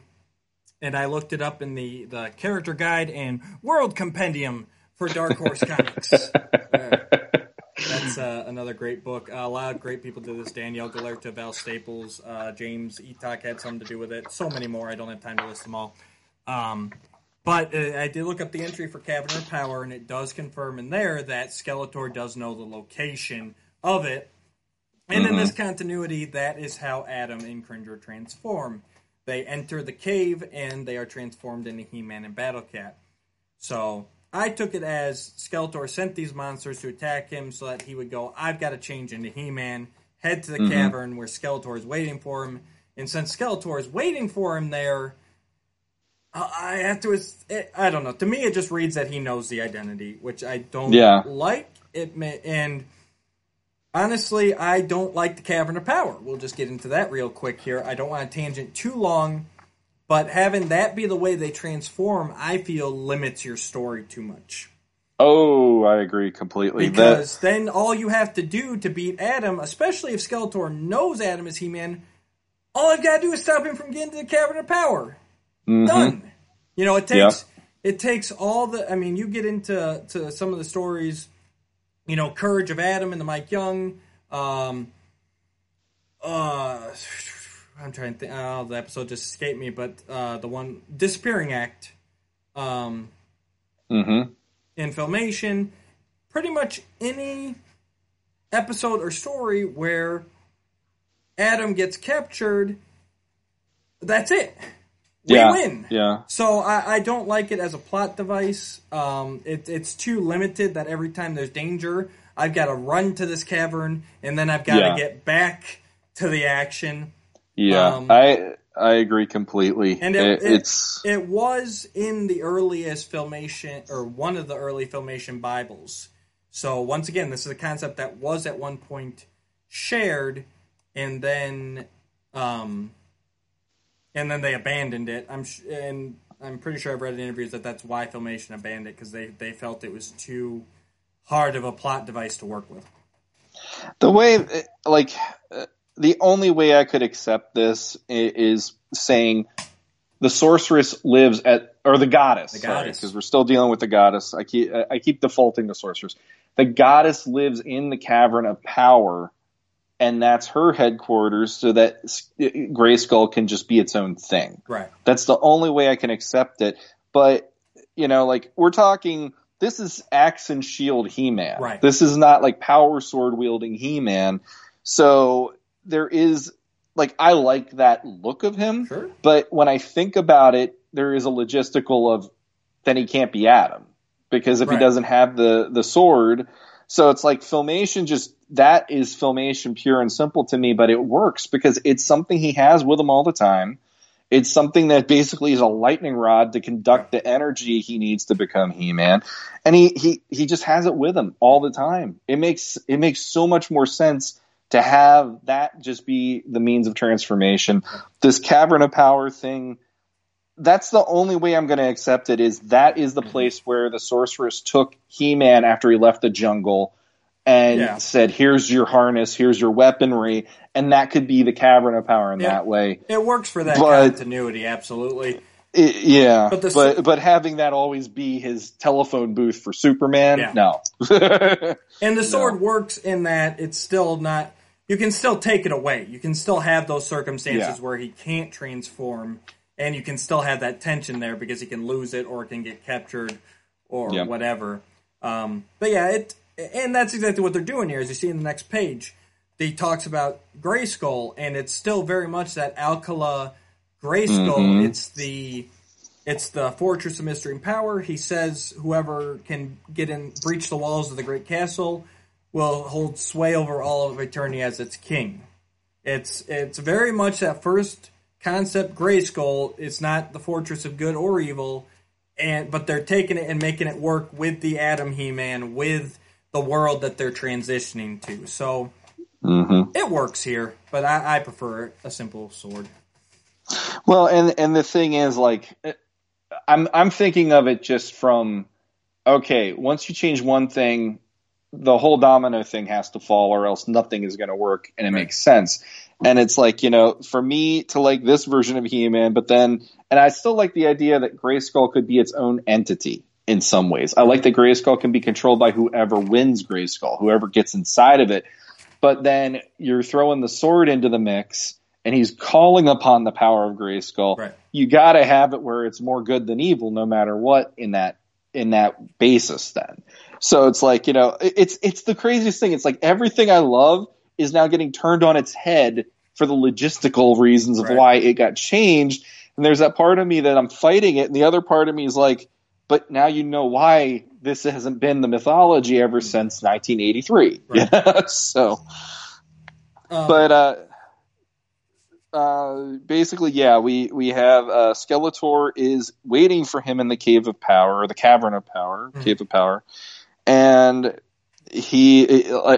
Speaker 2: and I looked it up in the the character guide and World Compendium for Dark Horse Comics. Uh, that's uh, another great book. Uh, a lot of great people did this. Danielle Gelehrter, Val Staples, uh, James Eatock had something to do with it. So many more. I don't have time to list them all. Um, but uh, I did look up the entry for Cavern of Power, and it does confirm in there that Skeletor does know the location of it. And in this continuity, that is how Adam and Cringer transform. They enter the cave, and they are transformed into He-Man and Battle Cat. So I took it as Skeletor sent these monsters to attack him so that he would go, I've got to change into He Man, head to the mm-hmm. cavern where Skeletor is waiting for him. And since Skeletor is waiting for him there, I I have to. It, I don't know. To me, it just reads that he knows the identity, which I don't
Speaker 3: Yeah.
Speaker 2: like. It may, and honestly, I don't like the Cavern of Power. We'll just get into that real quick here. I don't want to tangent too long, but having that be the way they transform, I feel limits your story too much.
Speaker 3: Oh, I agree completely. That
Speaker 2: Because then all you have to do to beat Adam, especially if Skeletor knows Adam is He Man, all I've got to do is stop him from getting to the Cavern of Power.
Speaker 3: mhm.
Speaker 2: Done. You know, it takes it takes all the. I mean, you get into to some of the stories. You know, Courage of Adam and the Mike Young. Um, uh, I'm trying to think. Oh, the episode just escaped me, but uh, the one Disappearing Act. Um,
Speaker 3: Mhm.
Speaker 2: in filmation, pretty much any episode or story where Adam gets captured. That's it. We
Speaker 3: yeah,
Speaker 2: win.
Speaker 3: Yeah.
Speaker 2: So I, I don't like it as a plot device. Um, it, it's too limited that every time there's danger, I've got to run to this cavern and then I've got to
Speaker 3: Yeah.
Speaker 2: get back to the action.
Speaker 3: Yeah.
Speaker 2: Um,
Speaker 3: I I agree completely.
Speaker 2: And It-
Speaker 3: it- it's
Speaker 2: it was in the earliest filmation or one of the early filmation Bibles. So once again, this is a concept that was at one point shared, and then, um, and then they abandoned it. I'm sh- and I'm pretty sure I've read in interviews that that's why filmation abandoned it because they they felt it was too hard of a plot device to work with.
Speaker 3: the way like uh, the only way I could accept this is saying the sorceress lives at or the goddess,
Speaker 2: The goddess.
Speaker 3: because we're still dealing with the goddess. I keep I keep defaulting to sorceress. The goddess lives in the cavern of power, and that's her headquarters, so that Gray Skull can just be its own thing.
Speaker 2: Right.
Speaker 3: That's the only way I can accept it. But you know, like we're talking, this is axe and shield He-Man.
Speaker 2: Right.
Speaker 3: This is not like power sword wielding He-Man. So there is like I like that look of him.
Speaker 2: Sure.
Speaker 3: But when I think about it, there is a logistical of then he can't be Adam because if
Speaker 2: Right.
Speaker 3: he doesn't have the the sword, so it's like filmation. Just that is filmation pure and simple to me, but it works because it's something he has with him all the time. It's something that basically is a lightning rod to conduct the energy he needs to become He-Man, and he he he just has it with him all the time. It makes it makes so much more sense to have that just be the means of transformation. This cavern of power thing, that's the only way I'm going to accept it. Is that is the mm-hmm. place where the sorceress took He-Man after he left the jungle and
Speaker 2: Yeah.
Speaker 3: said, "Here's your harness, here's your weaponry," and that could be the cavern of power in
Speaker 2: Yeah.
Speaker 3: that way.
Speaker 2: It works for that
Speaker 3: But-
Speaker 2: continuity, absolutely.
Speaker 3: It- yeah,
Speaker 2: But
Speaker 3: but
Speaker 2: the
Speaker 3: but,
Speaker 2: s-
Speaker 3: having that always be his telephone booth for Superman,
Speaker 2: Yeah.
Speaker 3: no.
Speaker 2: And the sword works in that it's still not. You can still take it away. You can still have those circumstances
Speaker 3: Yeah.
Speaker 2: where he can't transform, and you can still have that tension there because he can lose it or it can get captured or
Speaker 3: Yeah.
Speaker 2: whatever. Um, but yeah, it and that's exactly what they're doing here. As you see in the next page, he talks about Gray Skull, and it's still very much that Alcala Grayskull.
Speaker 3: Mm-hmm.
Speaker 2: It's the it's the fortress of mystery and power. He says whoever can get in, breach the walls of the great castle, will hold sway over all of eternity as its king. It's it's very much that first concept. Gray Skull. It's not the fortress of good or evil, and but they're taking it and making it work with the Adam He-Man, with the world that they're transitioning to. So
Speaker 3: hmm
Speaker 2: it works here, but I, I prefer a simple sword.
Speaker 3: Well, and and the thing is, like, I'm I'm thinking of it just from, okay, once you change one thing, the whole domino thing has to fall, or else nothing is going to work, and it
Speaker 2: Right.
Speaker 3: makes sense. And it's like you know, for me to like this version of He-Man, but then, and I still like the idea that Grayskull could be its own entity in some ways. I like that Grayskull can be controlled by whoever wins Grayskull, whoever gets inside of it. But then you're throwing the sword into the mix, and he's calling upon the power of Grayskull.
Speaker 2: Right.
Speaker 3: You got to have it where it's more good than evil, no matter what in that in that basis. Then, so it's like you know, it's it's the craziest thing. It's like everything I love is now getting turned on its head for the logistical reasons of
Speaker 2: Right.
Speaker 3: why it got changed. And there's that part of me that I'm fighting it, and the other part of me is like, but now you know why this hasn't been the mythology ever since 1983.
Speaker 2: Right.
Speaker 3: so,
Speaker 2: Um,
Speaker 3: but uh, uh, basically, yeah, we we have uh, Skeletor is waiting for him in the Cave of Power, or the Cavern of Power,
Speaker 2: Mhm.
Speaker 3: Cave of Power, and he,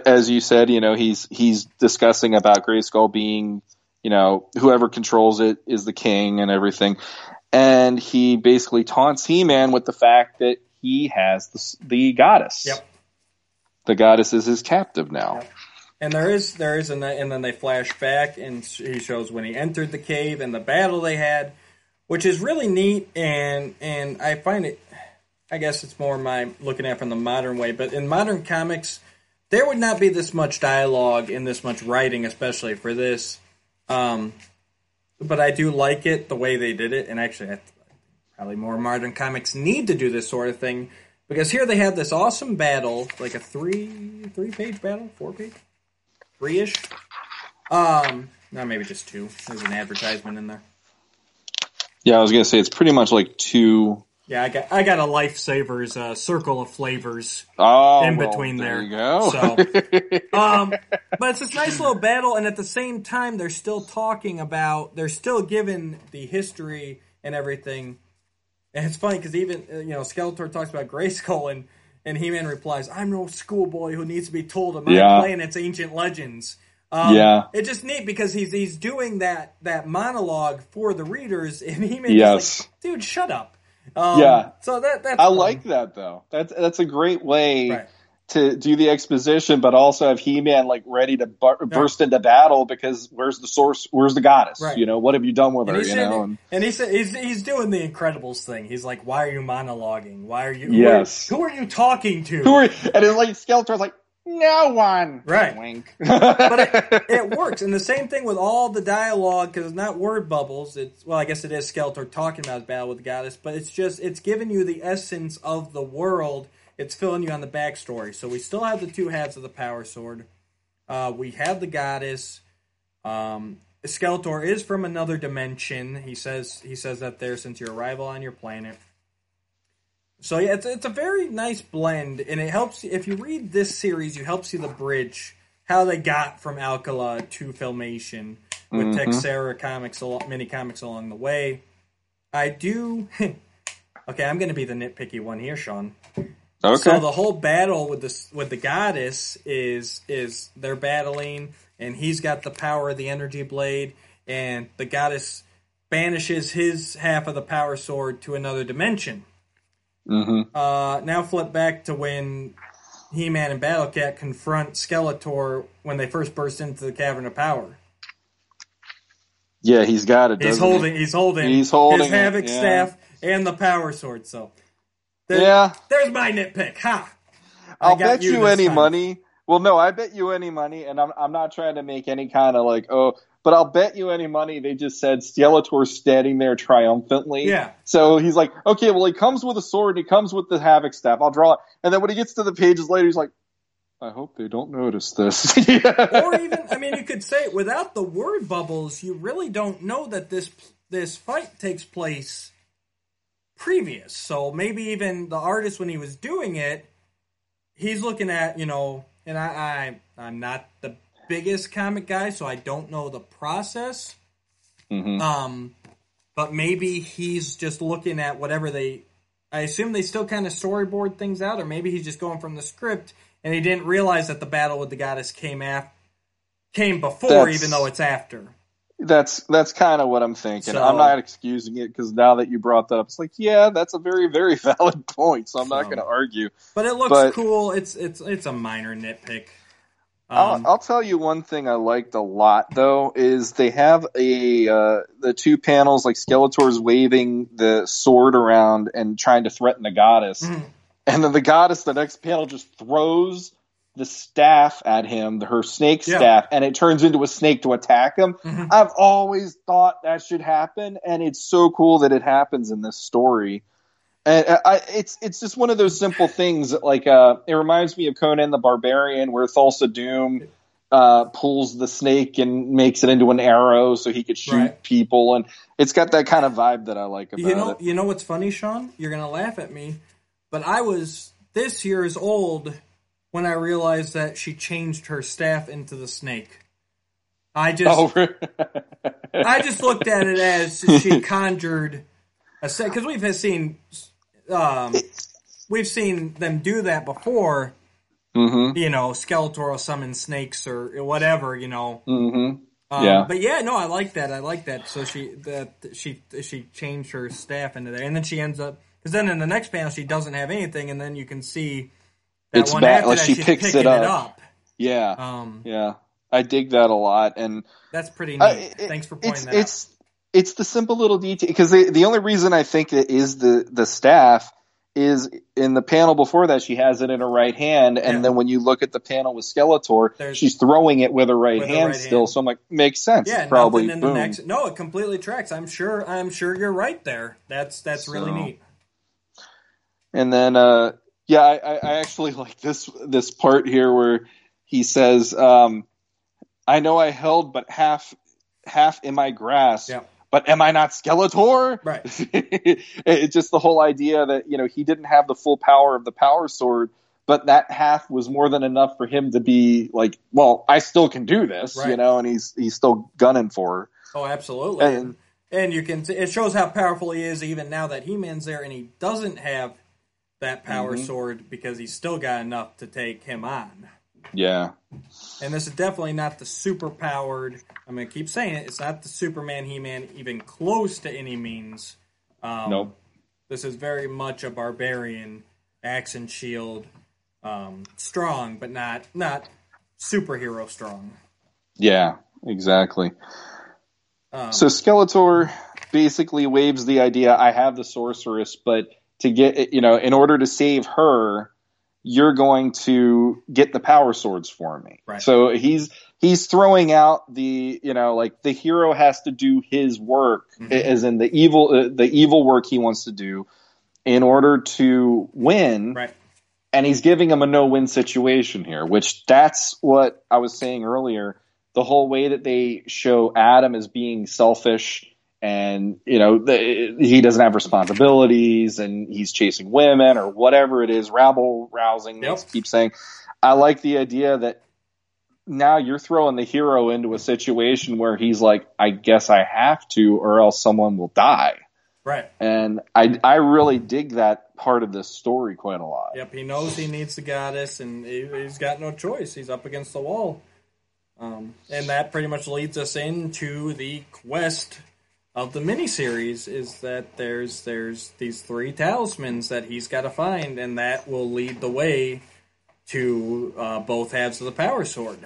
Speaker 3: as you said, you know, he's he's discussing about Grayskull being, you know, whoever controls it is the king and everything, and he basically taunts He-Man with the fact that he has the, the goddess.
Speaker 2: Yep.
Speaker 3: The goddess is his captive now.
Speaker 2: Yep. And there is there is and and then they flash back and he shows when he entered the cave and the battle they had, which is really neat and and I find it. I guess it's more my looking at it from the modern way, but in modern comics, there would not be this much dialogue and this much writing, especially for this. Um, but I do like it the way they did it, and actually, probably more modern comics need to do this sort of thing because here they have this awesome battle, like a three three page battle, four page, three ish. Um, no, maybe just two. There's an advertisement in there.
Speaker 3: Yeah, I was gonna say it's pretty much like two.
Speaker 2: Yeah, I got I got a lifesavers uh, circle of flavors
Speaker 3: Oh,
Speaker 2: in
Speaker 3: well,
Speaker 2: between
Speaker 3: there.
Speaker 2: there.
Speaker 3: You go.
Speaker 2: So, um, but it's this nice little battle, and at the same time, they're still talking about, they're still given the history and everything. And it's funny because even uh, you know Skeletor talks about Grayskull, and and He Man replies, "I'm no schoolboy who needs to be told of my
Speaker 3: Yeah.
Speaker 2: planet's ancient legends." Um,
Speaker 3: Yeah.
Speaker 2: it's just neat because he's he's doing that that monologue for the readers, and He Man
Speaker 3: Yes.
Speaker 2: like, "Dude, shut up." Um,
Speaker 3: Yeah.
Speaker 2: So that that's
Speaker 3: I
Speaker 2: fun.
Speaker 3: like that though. That's that's a great way
Speaker 2: Right.
Speaker 3: to do the exposition, but also have He Man like ready to bu- burst into battle because where's the source? Where's the goddess?
Speaker 2: Right.
Speaker 3: You know, what have you done with
Speaker 2: And
Speaker 3: her? You know, and
Speaker 2: and he's, he's he's doing the Incredibles thing. He's like, "Why are you monologuing? Why are you? who
Speaker 3: Yes.
Speaker 2: Are, who are you talking to?"
Speaker 3: who are and it's like Skeletor's like no one.
Speaker 2: Right.
Speaker 3: Wink.
Speaker 2: but it, it works, and the same thing with all the dialogue because it's not word bubbles. It's well, I guess it is Skeletor talking about his battle with the goddess, but it's just it's giving you the essence of the world. It's filling you on the backstory. So we still have the two halves of the power sword. Uh, we have the goddess. Um, Skeletor is from another dimension. He says he says that there since your arrival on your planet. So yeah, it's it's a very nice blend, and it helps if you read this series. You help see the bridge how they got from Alcala to Filmation with
Speaker 3: Mhm.
Speaker 2: Texeira comics, mini comics along the way. I do. okay, I'm going to be the nitpicky one here, Sean.
Speaker 3: Okay.
Speaker 2: So the whole battle with the with the goddess is is they're battling, and he's got the power of the energy blade, and the goddess banishes his half of the power sword to another dimension.
Speaker 3: Hmm
Speaker 2: Uh, now flip back to when He-Man and Battle Cat confront Skeletor when they first burst into the Cavern of Power.
Speaker 3: Yeah, he's got it.
Speaker 2: He's
Speaker 3: doesn't he?
Speaker 2: holding, he's holding,
Speaker 3: He's holding
Speaker 2: his
Speaker 3: it,
Speaker 2: Havoc
Speaker 3: yeah.
Speaker 2: staff and the Power Sword. So
Speaker 3: Yeah.
Speaker 2: there's my nitpick. Ha! I
Speaker 3: I'll bet
Speaker 2: you
Speaker 3: you, any
Speaker 2: time.
Speaker 3: money. Well, no, I bet you any money, and I'm I'm not trying to make any kind of like oh, but I'll bet you any money they just said Skeletor's standing there triumphantly.
Speaker 2: Yeah.
Speaker 3: So he's like, okay, well he comes with a sword, and he comes with the havoc staff. I'll draw it, and then when he gets to the pages later, he's like, I hope they don't notice this.
Speaker 2: or even I mean you could say without the word bubbles you really don't know that this this fight takes place previous so maybe even the artist when he was doing it he's looking at you know and I, I I'm not the biggest comic guy so I don't know the process
Speaker 3: Mhm.
Speaker 2: um but maybe he's just looking at whatever they I assume they still kind of storyboard things out or maybe he's just going from the script and he didn't realize that the battle with the goddess came af- came before
Speaker 3: That's-
Speaker 2: even though it's after.
Speaker 3: That's that's kind of what I'm thinking.
Speaker 2: So-
Speaker 3: I'm not excusing it because now that you brought that up, it's like, yeah, that's a very very valid point. So I'm not going to argue.
Speaker 2: But it looks
Speaker 3: But-
Speaker 2: cool. It's it's it's a minor nitpick.
Speaker 3: I'll,
Speaker 2: Um,
Speaker 3: I'll tell you one thing I liked a lot though is they have a uh, the two panels like Skeletor's waving the sword around and trying to threaten the goddess,
Speaker 2: Mhm.
Speaker 3: and then the goddess the next panel just throws the staff at him, her snake
Speaker 2: Yeah.
Speaker 3: staff, and it turns into a snake to attack him.
Speaker 2: Mhm.
Speaker 3: I've always thought that should happen, and it's so cool that it happens in this story. And uh, I, it's it's just one of those simple things. that, Like uh, it reminds me of Conan the Barbarian, where Thulsa Doom uh, pulls the snake and makes it into an arrow so he could shoot
Speaker 2: Right.
Speaker 3: people, and it's got that kind of vibe that I like about
Speaker 2: you know
Speaker 3: it.
Speaker 2: you know what's funny, Sean? You're gonna laugh at me, but I was this year's old when I realized that she changed her staff into the snake. I just
Speaker 3: Oh, really?
Speaker 2: I just looked at it as she conjured because we've seen um, we've seen them do that before.
Speaker 3: mm-hmm,
Speaker 2: You know, Skeletor will summon snakes or whatever. You know,
Speaker 3: mm-hmm.
Speaker 2: um,
Speaker 3: Yeah.
Speaker 2: But yeah, no, I like that. I like that. So she that she she changed her staff into there, and then she ends up because then in the next panel she doesn't have anything, and then you can see that
Speaker 3: It's
Speaker 2: one
Speaker 3: bad-
Speaker 2: after
Speaker 3: like
Speaker 2: that
Speaker 3: she picks it
Speaker 2: picking
Speaker 3: up. Yeah,
Speaker 2: Um,
Speaker 3: yeah. I dig that a lot, and
Speaker 2: that's pretty neat.
Speaker 3: Uh, it-
Speaker 2: Thanks for pointing
Speaker 3: it's,
Speaker 2: that
Speaker 3: it's, It's the simple little detail because the the only reason I think it is the the staff is in the panel before that she has it in her right hand, and
Speaker 2: Yeah.
Speaker 3: then when you look at the panel with Skeletor,
Speaker 2: There's-
Speaker 3: she's throwing it with her right
Speaker 2: With her
Speaker 3: hand
Speaker 2: right
Speaker 3: still.
Speaker 2: hand.
Speaker 3: So I'm like, makes sense.
Speaker 2: Yeah,
Speaker 3: probably.
Speaker 2: in the
Speaker 3: boom.
Speaker 2: next. No, it completely tracks. I'm sure. I'm sure you're right there. That's that's really neat.
Speaker 3: And then, uh, Yeah, I, I, I actually like this this part here where he says, um, "I know I held but half half in my grasp."
Speaker 2: Yeah.
Speaker 3: But am I not Skeletor?
Speaker 2: Right.
Speaker 3: it's just the whole idea that you know he didn't have the full power of the power sword, but that half was more than enough for him to be like, well, I still can do this, you know, and he's he's still gunning for her.
Speaker 2: Oh, absolutely.
Speaker 3: And-
Speaker 2: And, you can see it shows how powerful he is even now that He-Man's there and he doesn't have that power
Speaker 3: Mm-hmm.
Speaker 2: sword because he's still got enough to take him on.
Speaker 3: Yeah,
Speaker 2: And this is definitely not the super powered. I'm going to keep saying it. It's not the Superman He-Man even close to any means. Um,
Speaker 3: nope.
Speaker 2: This is very much a barbarian, axe and shield, um, strong, but not not superhero strong.
Speaker 3: Yeah, exactly.
Speaker 2: Um,
Speaker 3: So Skeletor basically waves the idea I have the sorceress, but to get you know, in order to save her, you're going to get the power swords for me.
Speaker 2: Right.
Speaker 3: So he's he's throwing out the you know like the hero has to do his work
Speaker 2: Mhm.
Speaker 3: as in the evil uh, the evil work he wants to do in order to win
Speaker 2: right.
Speaker 3: and he's giving him a no-win situation here, which that's what I was saying earlier. The whole way that they show Adam as being selfish and you know the, he doesn't have responsibilities and he's chasing women or whatever it is, rabble rousing.
Speaker 2: Yep.
Speaker 3: Keep saying. I like the idea that now you're throwing the hero into a situation where he's like, I guess I have to, or else someone will die.
Speaker 2: Right.
Speaker 3: And I I really dig that part of this story quite a lot.
Speaker 2: Yep, he knows he needs the goddess, and he, he's got no choice. He's up against the wall, um, and that pretty much leads us into the quest of the miniseries. Is that there's there's these three talismans that he's got to find, and that will lead the way to uh, both halves of the power sword.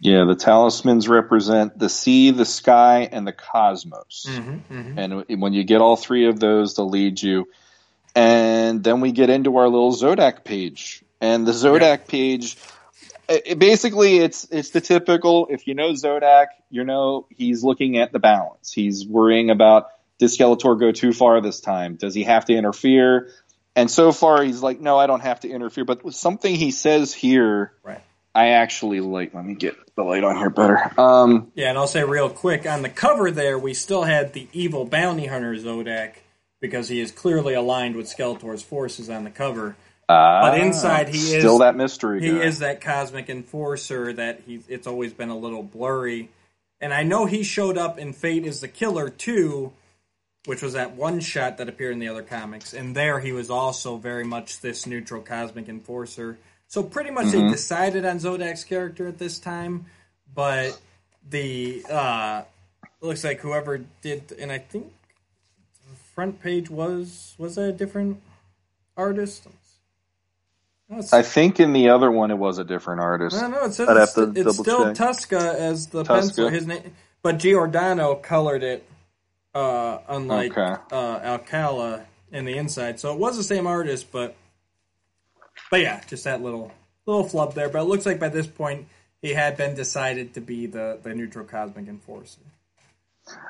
Speaker 3: Yeah, the talismans represent the sea, the sky, and the cosmos.
Speaker 2: Mm-hmm,
Speaker 3: And when you get all three of those, they'll lead you. And then we get into our little Zodak page. And the Zodak page, it, basically, it's it's the typical. If you know Zodak, you know he's looking at the balance. He's worrying about does Skeletor go too far this time? Does he have to interfere? And so far, he's like, no, I don't have to interfere. But with something he says here,
Speaker 2: Right.
Speaker 3: I actually like. Let me get the light on here better. Um,
Speaker 2: Yeah, and I'll say real quick on the cover there, we still had the evil bounty hunter Zodak because he is clearly aligned with Skeletor's forces on the cover.
Speaker 3: But
Speaker 2: inside he is-
Speaker 3: still that mystery.
Speaker 2: He
Speaker 3: guy.
Speaker 2: is that cosmic enforcer that he. It's always been a little blurry, and I know he showed up in Fate is the Killer too, which was that one shot that appeared in the other comics, and there he was also very much this neutral cosmic enforcer. So pretty much they decided on Zodak's character at this time, but the uh looks like whoever did, and I think the front page was was a different artist.
Speaker 3: I think in the other one it was a different artist.
Speaker 2: no, no, it says it's, it's still
Speaker 3: check.
Speaker 2: Tuska as the
Speaker 3: Tuska.
Speaker 2: pencil. His name, but Giordano colored it, uh, unlike
Speaker 3: Okay.
Speaker 2: uh, Alcala in the inside. So it was the same artist, but but yeah, just that little little flub there. But it looks like by this point he had been decided to be the the neutral cosmic enforcer.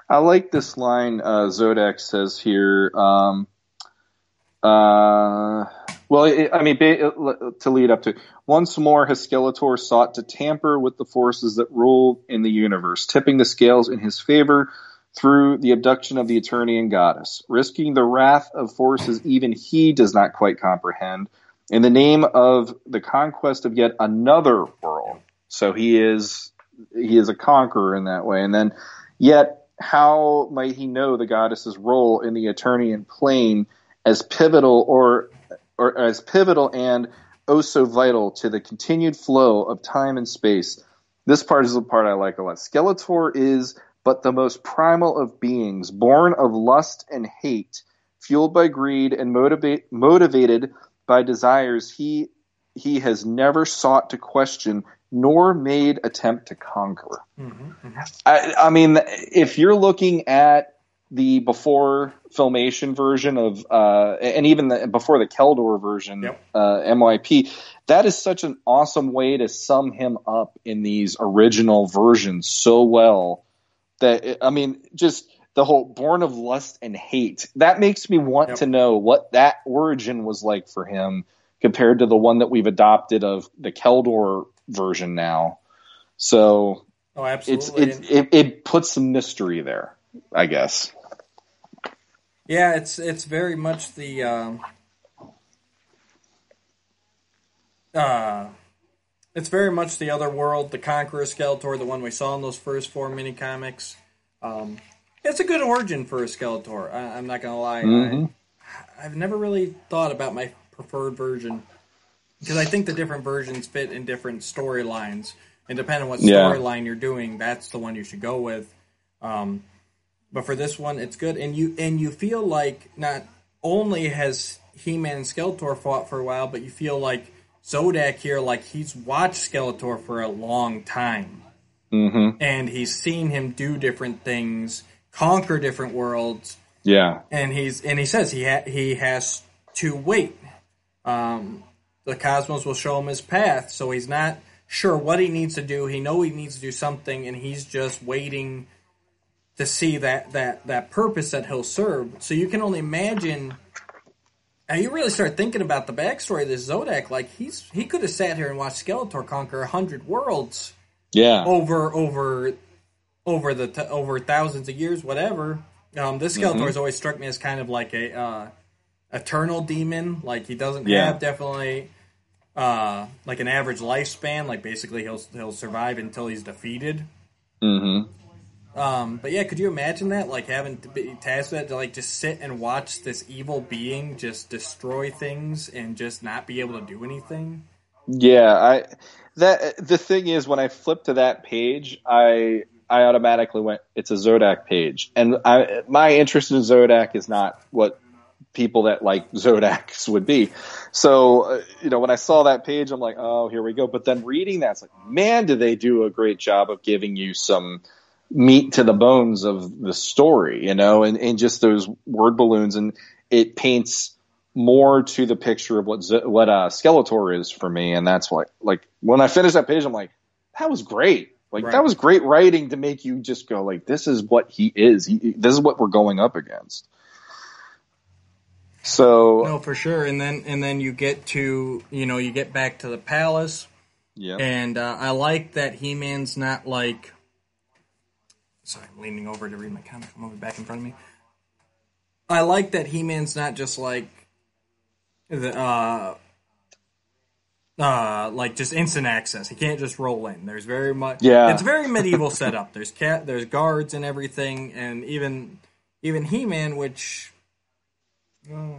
Speaker 3: I like this line uh, Zodak says here. Um, uh, well, it, I mean, ba- uh, uh, to lead up to once more, has sought to tamper with the forces that rule in the universe, tipping the scales in his favor through the abduction of the Eternian goddess, risking the wrath of forces even he does not quite comprehend, in the name of the conquest of yet another world. So he is he is a conqueror in that way, and then yet how might he know the goddess's role in the Eternian plane as pivotal or or as pivotal and oh so vital to the continued flow of time and space? This part is the part I like a lot. Skeletor is but the most primal of beings, born of lust and hate, fueled by greed and motivate, motivated by desires he he has never sought to question nor made attempt to conquer. Mm-hmm, mm-hmm. I, I mean, if you're looking at the before filmation version of, uh, and even the, before the Keldor version,
Speaker 2: Yep.
Speaker 3: uh, MYP, that is such an awesome way to sum him up in these original versions so well that I mean, just the whole born of lust and hate. That makes me want
Speaker 2: Yep.
Speaker 3: to know what that origin was like for him compared to the one that we've adopted of the Keldor version now. So
Speaker 2: Oh, absolutely.
Speaker 3: it, it it puts some mystery there, I guess.
Speaker 2: Yeah, it's it's very much the um, uh, it's very much the other world, the Conqueror Skeletor, the one we saw in those first four mini comics. Um, it's a good origin for a Skeletor. I, I'm not gonna lie.
Speaker 3: Mhm.
Speaker 2: I, I've never really thought about my preferred version because I think the different versions fit in different storylines, and depending on what
Speaker 3: Yeah.
Speaker 2: storyline you're doing, that's the one you should go with. Um, but for this one, it's good, and you and you feel like not only has He-Man and Skeletor fought for a while, but you feel like Zodak here, like he's watched Skeletor for a long time,
Speaker 3: Mm-hmm.
Speaker 2: and he's seen him do different things, conquer different worlds,
Speaker 3: Yeah.
Speaker 2: and he's and he says he ha- he has to wait. Um, the cosmos will show him his path, so he's not sure what he needs to do. He know he needs to do something, and he's just waiting to see that that that purpose that he'll serve. So you can only imagine. And you really start thinking about the backstory of this Zodak. Like he's he could have sat here and watched Skeletor conquer a hundred worlds
Speaker 3: Yeah.
Speaker 2: over over over the t- over thousands of years, whatever. Um, this Skeletor
Speaker 3: Mm-hmm.
Speaker 2: has always struck me as kind of like a uh, eternal demon. Like he doesn't
Speaker 3: Yeah.
Speaker 2: have definitely uh, like an average lifespan. Like basically he'll he'll survive until he's defeated.
Speaker 3: Mm-hmm.
Speaker 2: Um, but yeah, could you imagine that? Like having to be tasked with that to like just sit and watch this evil being just destroy things and just not be able to do anything.
Speaker 3: Yeah, I that the thing is when I flipped to that page, I I automatically went it's a Zodak page. And I my interest in Zodak is not what people that like Zodaks would be. So, uh, you know, when I saw that page, I'm like, "Oh, here we go." But then reading that, it's like, "Man, do they do a great job of giving you some meat to the bones of the story, you know, and, and just those word balloons and it paints more to the picture of what Z- what uh, Skeletor is for me, and that's what like when I finished that page, I'm like, that was great. Like
Speaker 2: Right.
Speaker 3: that was great writing to make you just go like, this is what he is. He, this is what we're going up against. So
Speaker 2: No, for sure. And then and then you get to you know you get back to the palace.
Speaker 3: yeah,
Speaker 2: And uh, I like that He Man's not like. Sorry, I'm leaning over to read my comic. I'm over back in front of me. I like that He Man's not just like the uh uh like just instant access. He can't just roll in. There's very much.
Speaker 3: Yeah.
Speaker 2: it's very medieval setup. There's cat. There's guards and everything, and even even He Man, which. uh,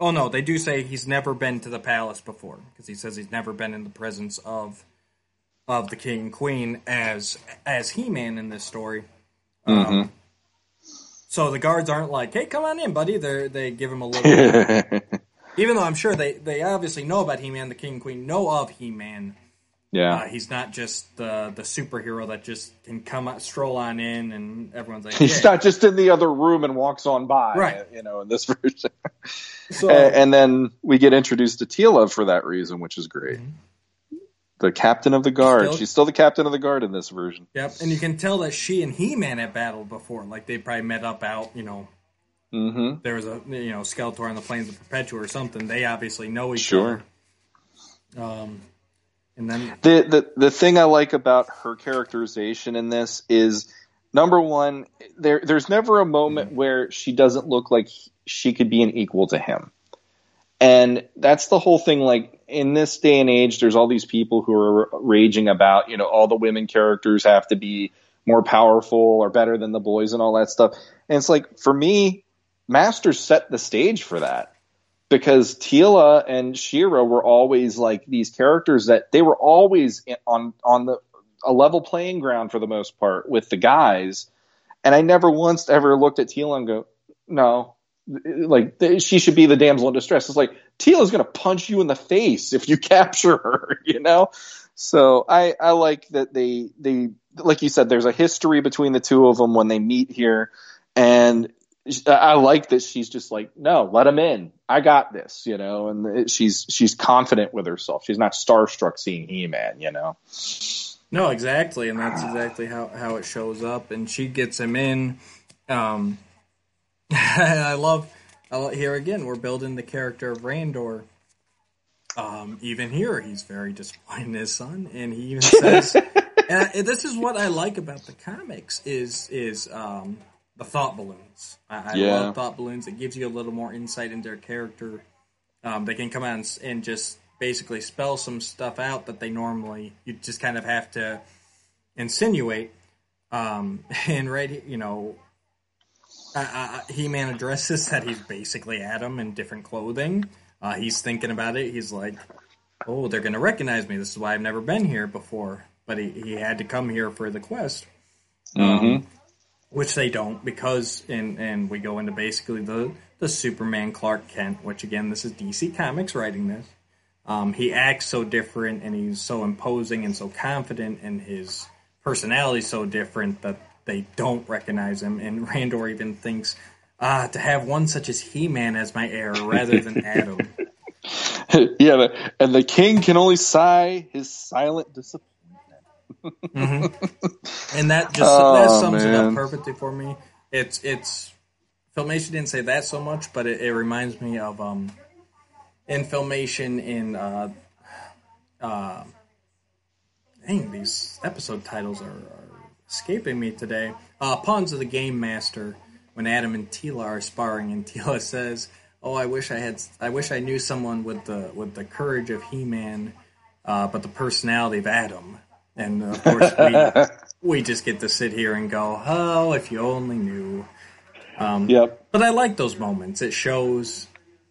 Speaker 2: Oh no, they do say he's never been to the palace before because he says he's never been in the presence of of the king and queen as as He Man in this story. Um, so the guards aren't like, "Hey, come on in, buddy." They they give him a little, even though I'm sure they they obviously know about He Man. The king and queen know of He Man.
Speaker 3: yeah,
Speaker 2: Uh, he's not just the the superhero that just can come out, stroll on in, and everyone's like,
Speaker 3: he's not just in the other room and walks on by,
Speaker 2: Right.
Speaker 3: You know, in this version.
Speaker 2: So,
Speaker 3: A- and then we get introduced to Teela for that reason, which is great. The captain of the guard.
Speaker 2: Still-
Speaker 3: She's still the captain of the guard in this version.
Speaker 2: Yep, and you can tell that she and He Man have battled before. Like they probably met up out, you know.
Speaker 3: Mm-hmm.
Speaker 2: There was a you know Skeletor on the plains of Perpetua or something. They obviously know each other.
Speaker 3: Sure.
Speaker 2: other. Um, and then
Speaker 3: The, the the thing I like about her characterization in this is number one, there there's never a moment where she doesn't look like she could be an equal to him. And that's the whole thing. Like in this day and age, there's all these people who are raging about, you know, all the women characters have to be more powerful or better than the boys and all that stuff. And it's like, for me, Masters set the stage for that because Teela and She-Ra were always like these characters that they were always on on the a level playing ground for the most part with the guys, and I never once ever looked at Teela and go, no, like she should be the damsel in distress. It's like Teela's going to punch you in the face if you capture her, you know. So I I like that they they like you said there's a history between the two of them when they meet here, and I like that she's just like, no, let him in. I got this, you know, and it, she's she's confident with herself. She's not starstruck seeing He Man, you know.
Speaker 2: no, exactly, and that's exactly how how it shows up. And she gets him in. Um, I love. I here again. We're building the character of Randor. Um, even here, he's very disappointed in his son, and he even says, and this is what I like about the comics is is um, the thought balloons. I, I
Speaker 3: Yeah.
Speaker 2: love thought balloons. It gives you a little more insight into their character. Um, they can come out and, and just basically spell some stuff out that they normally you just kind of have to insinuate. Um, and right, you know, uh, He Man addresses that he's basically Adam in different clothing. Uh, he's thinking about it. He's like, "Oh, they're going to recognize me. This is why I've never been here before." But he, he had to come here for the quest,
Speaker 3: Mm-hmm.
Speaker 2: which they don't because and and we go into basically the the Superman Clark Kent, which again this is DC Comics writing this. Um, he acts so different and he's so imposing and so confident and his personality so different that they don't recognize him. And Randor even thinks, ah, to have one such as He-Man as my heir rather than Adam.
Speaker 3: yeah, and the king can only sigh his silent disappointment.
Speaker 2: and that just
Speaker 3: Oh,
Speaker 2: that sums it up perfectly for me. It's it's Filmation didn't say that so much, but it, it reminds me of um in Filmation in uh uh dang these episode titles are, are escaping me today. Uh Pawns of the Game Master when Adam and Teela are sparring and Teela says, "Oh, I wish I had I wish I knew someone with the with the courage of He-Man, uh, but the personality of Adam." And uh, of course we we just get to sit here and go, "Oh, if you only knew."
Speaker 3: Yep.
Speaker 2: But I like those moments. It shows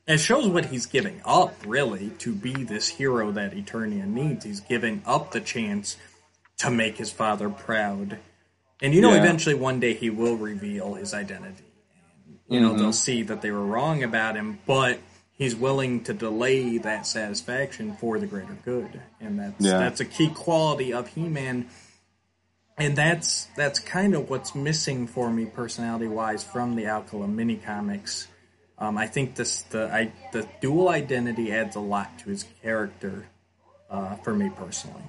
Speaker 2: it shows what he's giving up really to be this hero that Eternia needs. He's giving up the chance to make his father proud. And you know
Speaker 3: Yeah.
Speaker 2: eventually one day he will reveal his identity. And, you know, they'll see that they were wrong about him, but he's willing to delay that satisfaction for the greater good. And that's
Speaker 3: Yeah.
Speaker 2: that's a key quality of He-Man and that's that's kind of what's missing for me personality wise from the Alcala mini comics. Um, I think this the I, the dual identity adds a lot to his character uh, for me personally.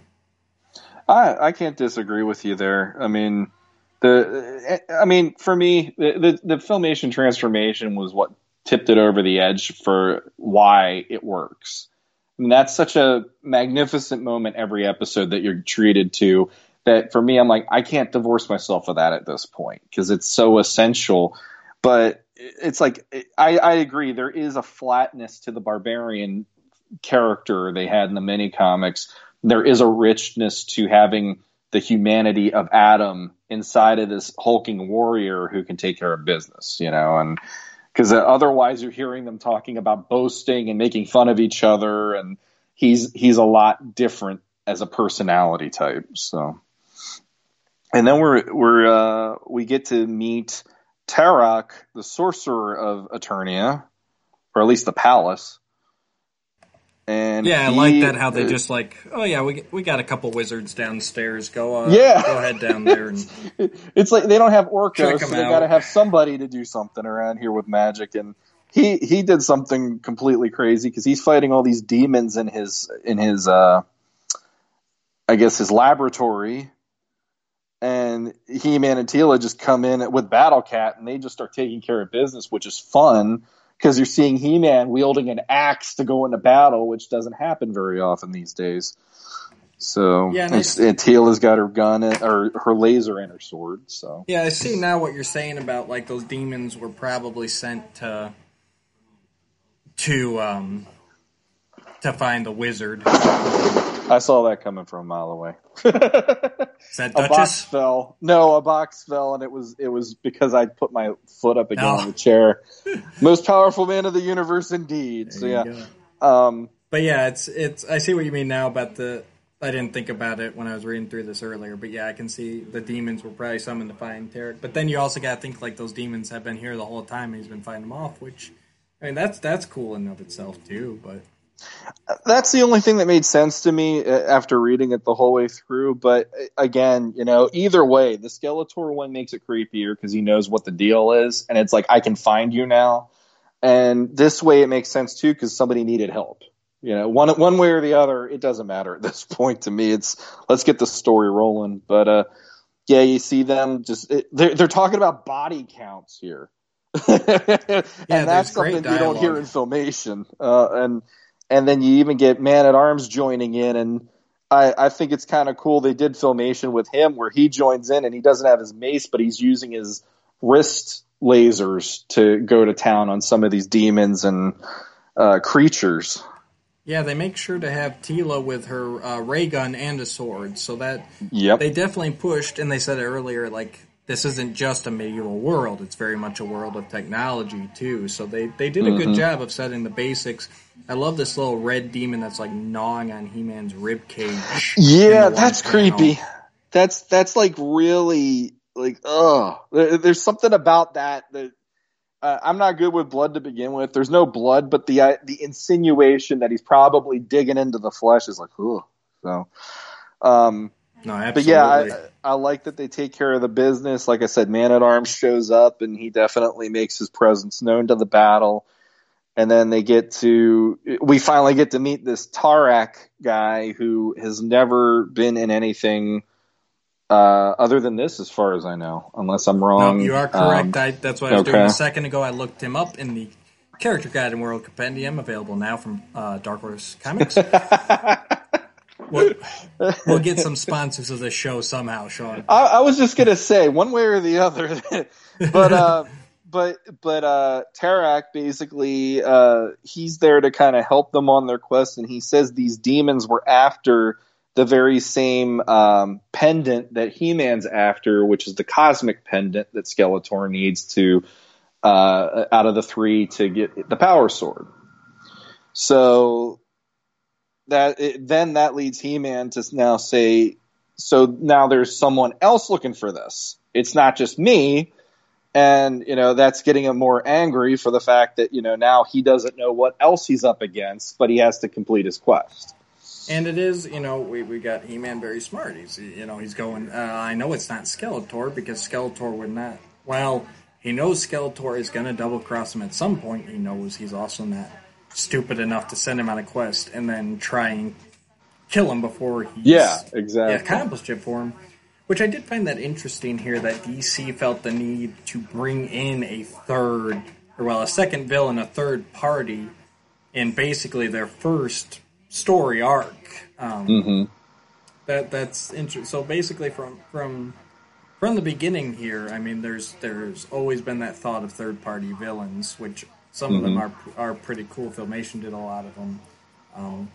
Speaker 3: I I can't disagree with you there. I mean, the I mean for me the the, the filmation transformation was what tipped it over the edge for why it works. I mean, that's such a magnificent moment every episode that you're treated to that for me I'm like I can't divorce myself of that at this point because it's so essential. But it's like I, I agree there is a flatness to the barbarian character they had in the mini comics. There is a richness to having the humanity of Adam inside of this hulking warrior who can take care of business, you know, and because otherwise you're hearing them talking about boasting and making fun of each other, and he's he's a lot different as a personality type. So, and then we're we're uh, we get to meet Tarok, the sorcerer of Eternia, or at least the palace. And
Speaker 2: Yeah, I
Speaker 3: he-
Speaker 2: like that how they just like, oh yeah, we we got a couple wizards downstairs. Go on,
Speaker 3: Yeah.
Speaker 2: go ahead down there and
Speaker 3: it's like they don't have
Speaker 2: Check
Speaker 3: so they got to have somebody to do something around here with magic. And he he did something completely crazy because he's fighting all these demons in his in his uh, I guess his laboratory. And He Man and Teela just come in with Battle Cat, and they just start taking care of business, which is fun because you're seeing He Man wielding an axe to go into battle, which doesn't happen very often these days. So
Speaker 2: Yeah, and
Speaker 3: and, and Teela's got her gun and, or her laser and her sword. So
Speaker 2: Yeah, I see now what you're saying about like those demons were probably sent to to um to find the wizard.
Speaker 3: I saw that coming from a mile away.
Speaker 2: Is that
Speaker 3: a box
Speaker 2: Duchess?
Speaker 3: fell. No, a box fell, and it was it was because I put my foot up again
Speaker 2: Oh.
Speaker 3: on the chair. Most powerful man of the universe, indeed. So yeah, um,
Speaker 2: But yeah, it's it's. I see what you mean now about the. I didn't think about it when I was reading through this earlier, but yeah, I can see the demons were probably summoned to find Tarek. But then you also got to think like those demons have been here the whole time, and he's been fighting them off. Which, I mean, that's that's cool in of itself too. But
Speaker 3: that's the only thing that made sense to me uh, after reading it the whole way through. But uh, again, you know, either way, the Skeletor one makes it creepier because he knows what the deal is, and it's like I can find you now. And this way, it makes sense too because somebody needed help. You know, one one way or the other, it doesn't matter at this point to me. It's let's get the story rolling. But uh, yeah, you see them just it, they're they're talking about body counts here, and that's something you don't hear in filmation. Uh, and and then you even get Man at Arms joining in, and I, I think it's kind of cool. They did filmation with him where he joins in and he doesn't have his mace, but he's using his wrist lasers to go to town on some of these demons and uh, creatures.
Speaker 2: Yeah, they make sure to have Teela with her uh, ray gun and a sword, so that
Speaker 3: Yep.
Speaker 2: they definitely pushed. And they said it earlier, like this isn't just a medieval world; it's very much a world of technology too. So they they did a
Speaker 3: Mm-hmm.
Speaker 2: good job of setting the basics. I love this little red demon that's like gnawing on He-Man's rib cage.
Speaker 3: Yeah, that's
Speaker 2: panel.
Speaker 3: creepy. That's that's like really like oh, there, there's something about that that uh, I'm not good with blood to begin with. There's no blood, but the uh, the insinuation that he's probably digging into the flesh is like oh, So, um,
Speaker 2: No,
Speaker 3: but
Speaker 2: absolutely.
Speaker 3: yeah, I, I like that they take care of the business. Like I said, Man at Arms shows up and he definitely makes his presence known to the battle. And then they get to, we finally get to meet this Tarak guy who has never been in anything uh, other than this, as far as I know, unless I'm
Speaker 2: no,
Speaker 3: wrong.
Speaker 2: you are correct.
Speaker 3: Um,
Speaker 2: I, that's what I was doing a second ago. I looked him up in the Character Guide and World Compendium, available now from uh, Dark Horse Comics. we'll, we'll get some sponsors of the show somehow, Sean.
Speaker 3: I, I was just gonna say one way or the other, but uh, but but uh, Tarak basically uh, he's there to kind of help them on their quest, and he says these demons were after the very same um, pendant that He-Man's after, which is the cosmic pendant that Skeletor needs to uh, out of the three to get the Power Sword. So that it, then that leads He-Man to now say, so now there's someone else looking for this. It's not just me. And, you know, that's getting him more angry for the fact that, you know, now he doesn't know what else he's up against, but he has to complete his quest.
Speaker 2: And it is, you know, we, we got He Man very smart. He's, you know, he's going, uh, I know it's not Skeletor because Skeletor would not. Well, he knows Skeletor is going to double cross him at some point. He knows he's also not stupid enough to send him on a quest and then try and kill him before he's
Speaker 3: Yeah, exactly.
Speaker 2: accomplished it for him. Which I did find that interesting here that DC felt the need to bring in a third, or well, a second villain, a third party, in basically their first story arc. Um,
Speaker 3: Mm-hmm.
Speaker 2: That that's interesting. So basically, from from from the beginning here, I mean, there's there's always been that thought of third party villains, which some of them are are pretty cool. Filmation did a lot of them. Um,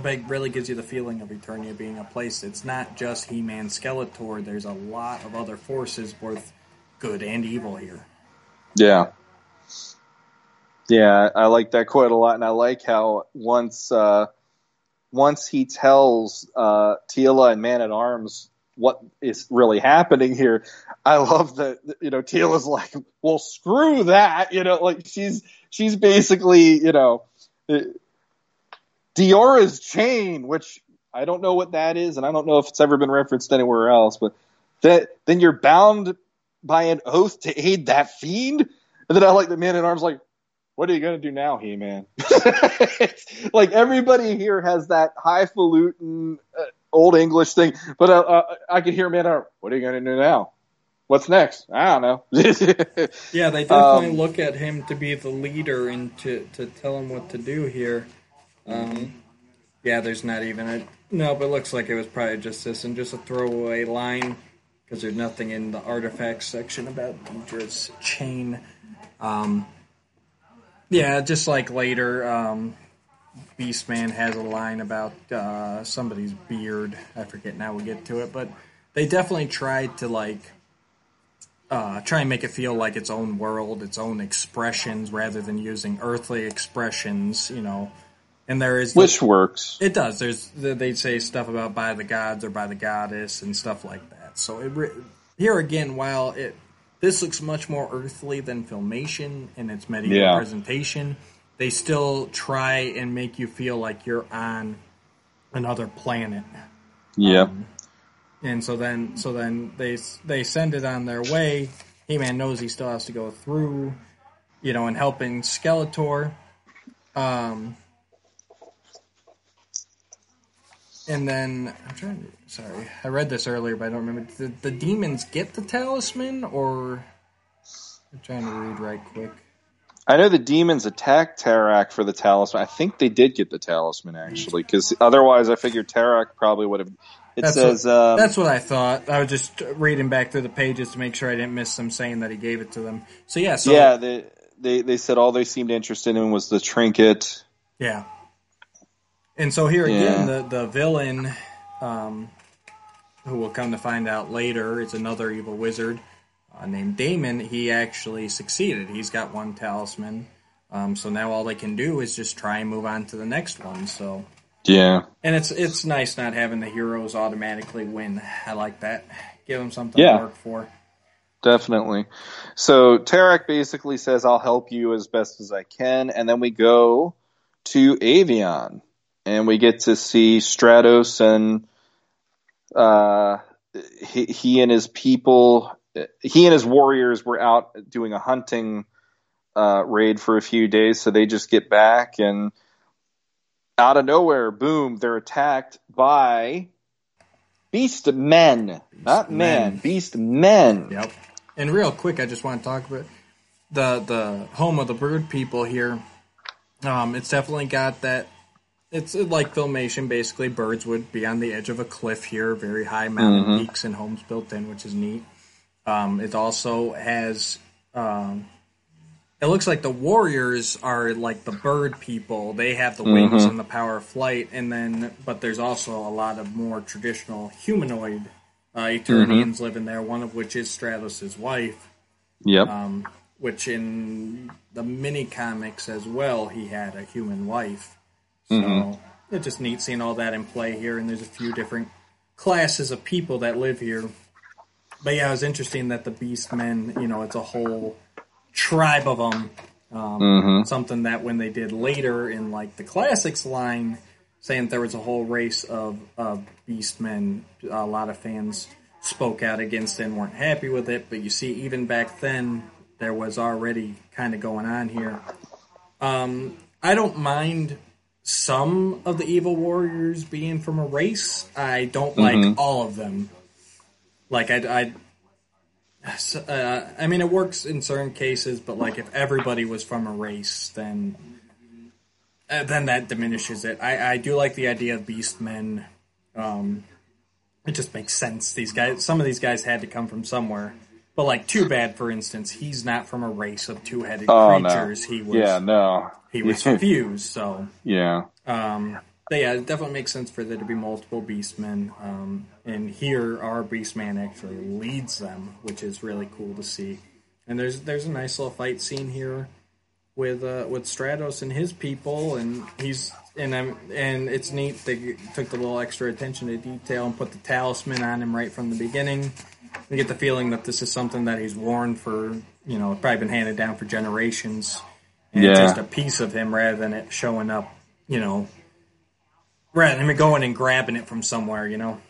Speaker 2: but it really gives you the feeling of Eternia being a place. It's not just He Man, Skeletor. There's a lot of other forces, both good and evil here.
Speaker 3: Yeah. Yeah, I like that quite a lot, and I like how once uh, once he tells uh, Teela and Man at Arms what is really happening here, I love that you know Teela's like, well, screw that, you know, like she's she's basically you know uh, Diora's chain, which I don't know what that is, and I don't know if it's ever been referenced anywhere else, but that then you're bound by an oath to aid that fiend. And then I like the man at arms like, what are you gonna do now, He Man? like everybody here has that highfalutin uh, old English thing, but uh, uh, I can hear arms. What are you gonna do now? What's next? I don't know.
Speaker 2: Yeah, they definitely
Speaker 3: Um,
Speaker 2: look at him to be the leader and to, to tell him what to do here. Um, yeah, there's not even a no, but it looks like it was probably just this and just a throwaway line because there's nothing in the artifacts section about Deidre's chain. Um, yeah, just like later, um, Beastman has a line about uh, somebody's beard. I forget now. We'll get to it, but they definitely tried to like uh, try and make it feel like its own world, its own expressions, rather than using earthly expressions. You know, and there is
Speaker 3: Which works.
Speaker 2: it does. There's they say stuff about by the gods or by the goddess and stuff like that. So it here again, while it this looks much more earthly than filmation in its medieval
Speaker 3: Yeah.
Speaker 2: presentation, they still try and make you feel like you're on another planet.
Speaker 3: Yeah.
Speaker 2: And so then, so then they they send it on their way. He Man knows he still has to go through, you know, and helping Skeletor. Um, and then I'm trying to. Sorry, I read this earlier, but I don't remember. Did the demons get the talisman, or I'm trying to read right quick.
Speaker 3: I know the demons attacked Tarak for the talisman. I think they did get the talisman actually, because otherwise, I figured Tarak probably would have. It
Speaker 2: That's
Speaker 3: says
Speaker 2: what,
Speaker 3: um,
Speaker 2: that's what I thought. I was just reading back through the pages to make sure I didn't miss them saying that he gave it to them. So yeah, so
Speaker 3: yeah. They, they they said all they seemed interested in was the trinket.
Speaker 2: Yeah. And so here again,
Speaker 3: Yeah.
Speaker 2: the the villain, um, who we'll come to find out later, is another evil wizard uh, named Damon. He actually succeeded. He's got one talisman. Um, so now all they can do is just try and move on to the next one. So,
Speaker 3: Yeah.
Speaker 2: and it's it's nice not having the heroes automatically win. I like that. Give them something
Speaker 3: Yeah.
Speaker 2: to work for.
Speaker 3: Definitely. So Tarak basically says, "I'll help you as best as I can," and then we go to Avion, and we get to see Stratos and uh, he, he and his people, he and his warriors were out doing a hunting uh, raid for a few days, so they just get back and out of nowhere, boom, they're attacked by beast men, not men,
Speaker 2: men.
Speaker 3: beast men.
Speaker 2: Yep. And real quick, I just want to talk about the the home of the bird people here. Um, it's definitely got that. It's like filmation. Basically, birds would be on the edge of a cliff here, very high mountain peaks and homes built in, which is neat. Um, it also has. Um, it looks like the warriors are like the bird people. They have the wings and the power of flight, and then but there's also a lot of more traditional humanoid uh, Eternians living there. One of which is Stratos' wife,
Speaker 3: Yep.
Speaker 2: um, which in the mini comics as well, he had a human wife. So it's just neat seeing all that in play here, and there's a few different classes of people that live here. But yeah, it was interesting that the Beast Men, you know, it's a whole tribe of them. Um, Something that when they did later in like the classics line, saying there was a whole race of, of Beast Men, a lot of fans spoke out against and weren't happy with it. But you see, even back then, there was already kind of going on here. Um, I don't mind some of the evil warriors being from a race. I don't like all of them. Like I, I, uh, I mean, it works in certain cases, but like if everybody was from a race, then uh, then that diminishes it. I, I do like the idea of beastmen. Um, it just makes sense. These guys, some of these guys had to come from somewhere. But like, too bad, for instance, he's not from a race of two-headed
Speaker 3: Oh no.
Speaker 2: creatures. He was
Speaker 3: yeah, no.
Speaker 2: he was fused. So,
Speaker 3: Yeah.
Speaker 2: um, but yeah, it definitely makes sense for there to be multiple beastmen. Um, and here, our beastman actually leads them, which is really cool to see. And there's there's a nice little fight scene here with uh, with Stratos and his people, and he's and I'm and it's neat they took the little extra attention to detail and put the talisman on him right from the beginning. You get the feeling that this is something that he's worn for you know probably been handed down for generations, and
Speaker 3: Yeah.
Speaker 2: just a piece of him rather than it showing up, you know, than him going and grabbing it from somewhere, you know.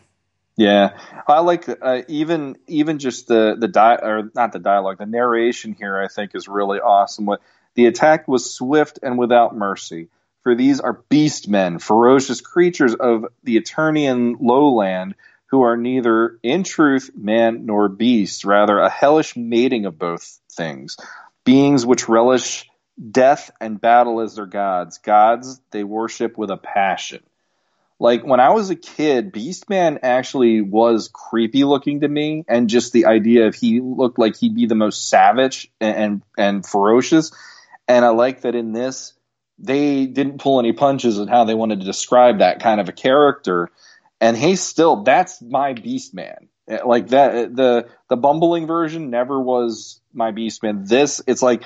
Speaker 3: Yeah, I like uh, even even just the the di- or not the dialogue, the narration here. I think is really awesome. What the attack was swift and without mercy. For these are beast men, ferocious creatures of the Eternian lowland, who are neither in truth man nor beast, rather a hellish mating of both things, beings which relish death and battle as their gods, gods they worship with a passion like when I was a kid, Beastman actually was creepy looking to me, and just the idea of he looked like he'd be the most savage and and, and ferocious. And I like that in this, they didn't pull any punches in how they wanted to describe that kind of a character. And he's still that's my Beastman. Like that, the the bumbling version never was my Beastman. This, it's like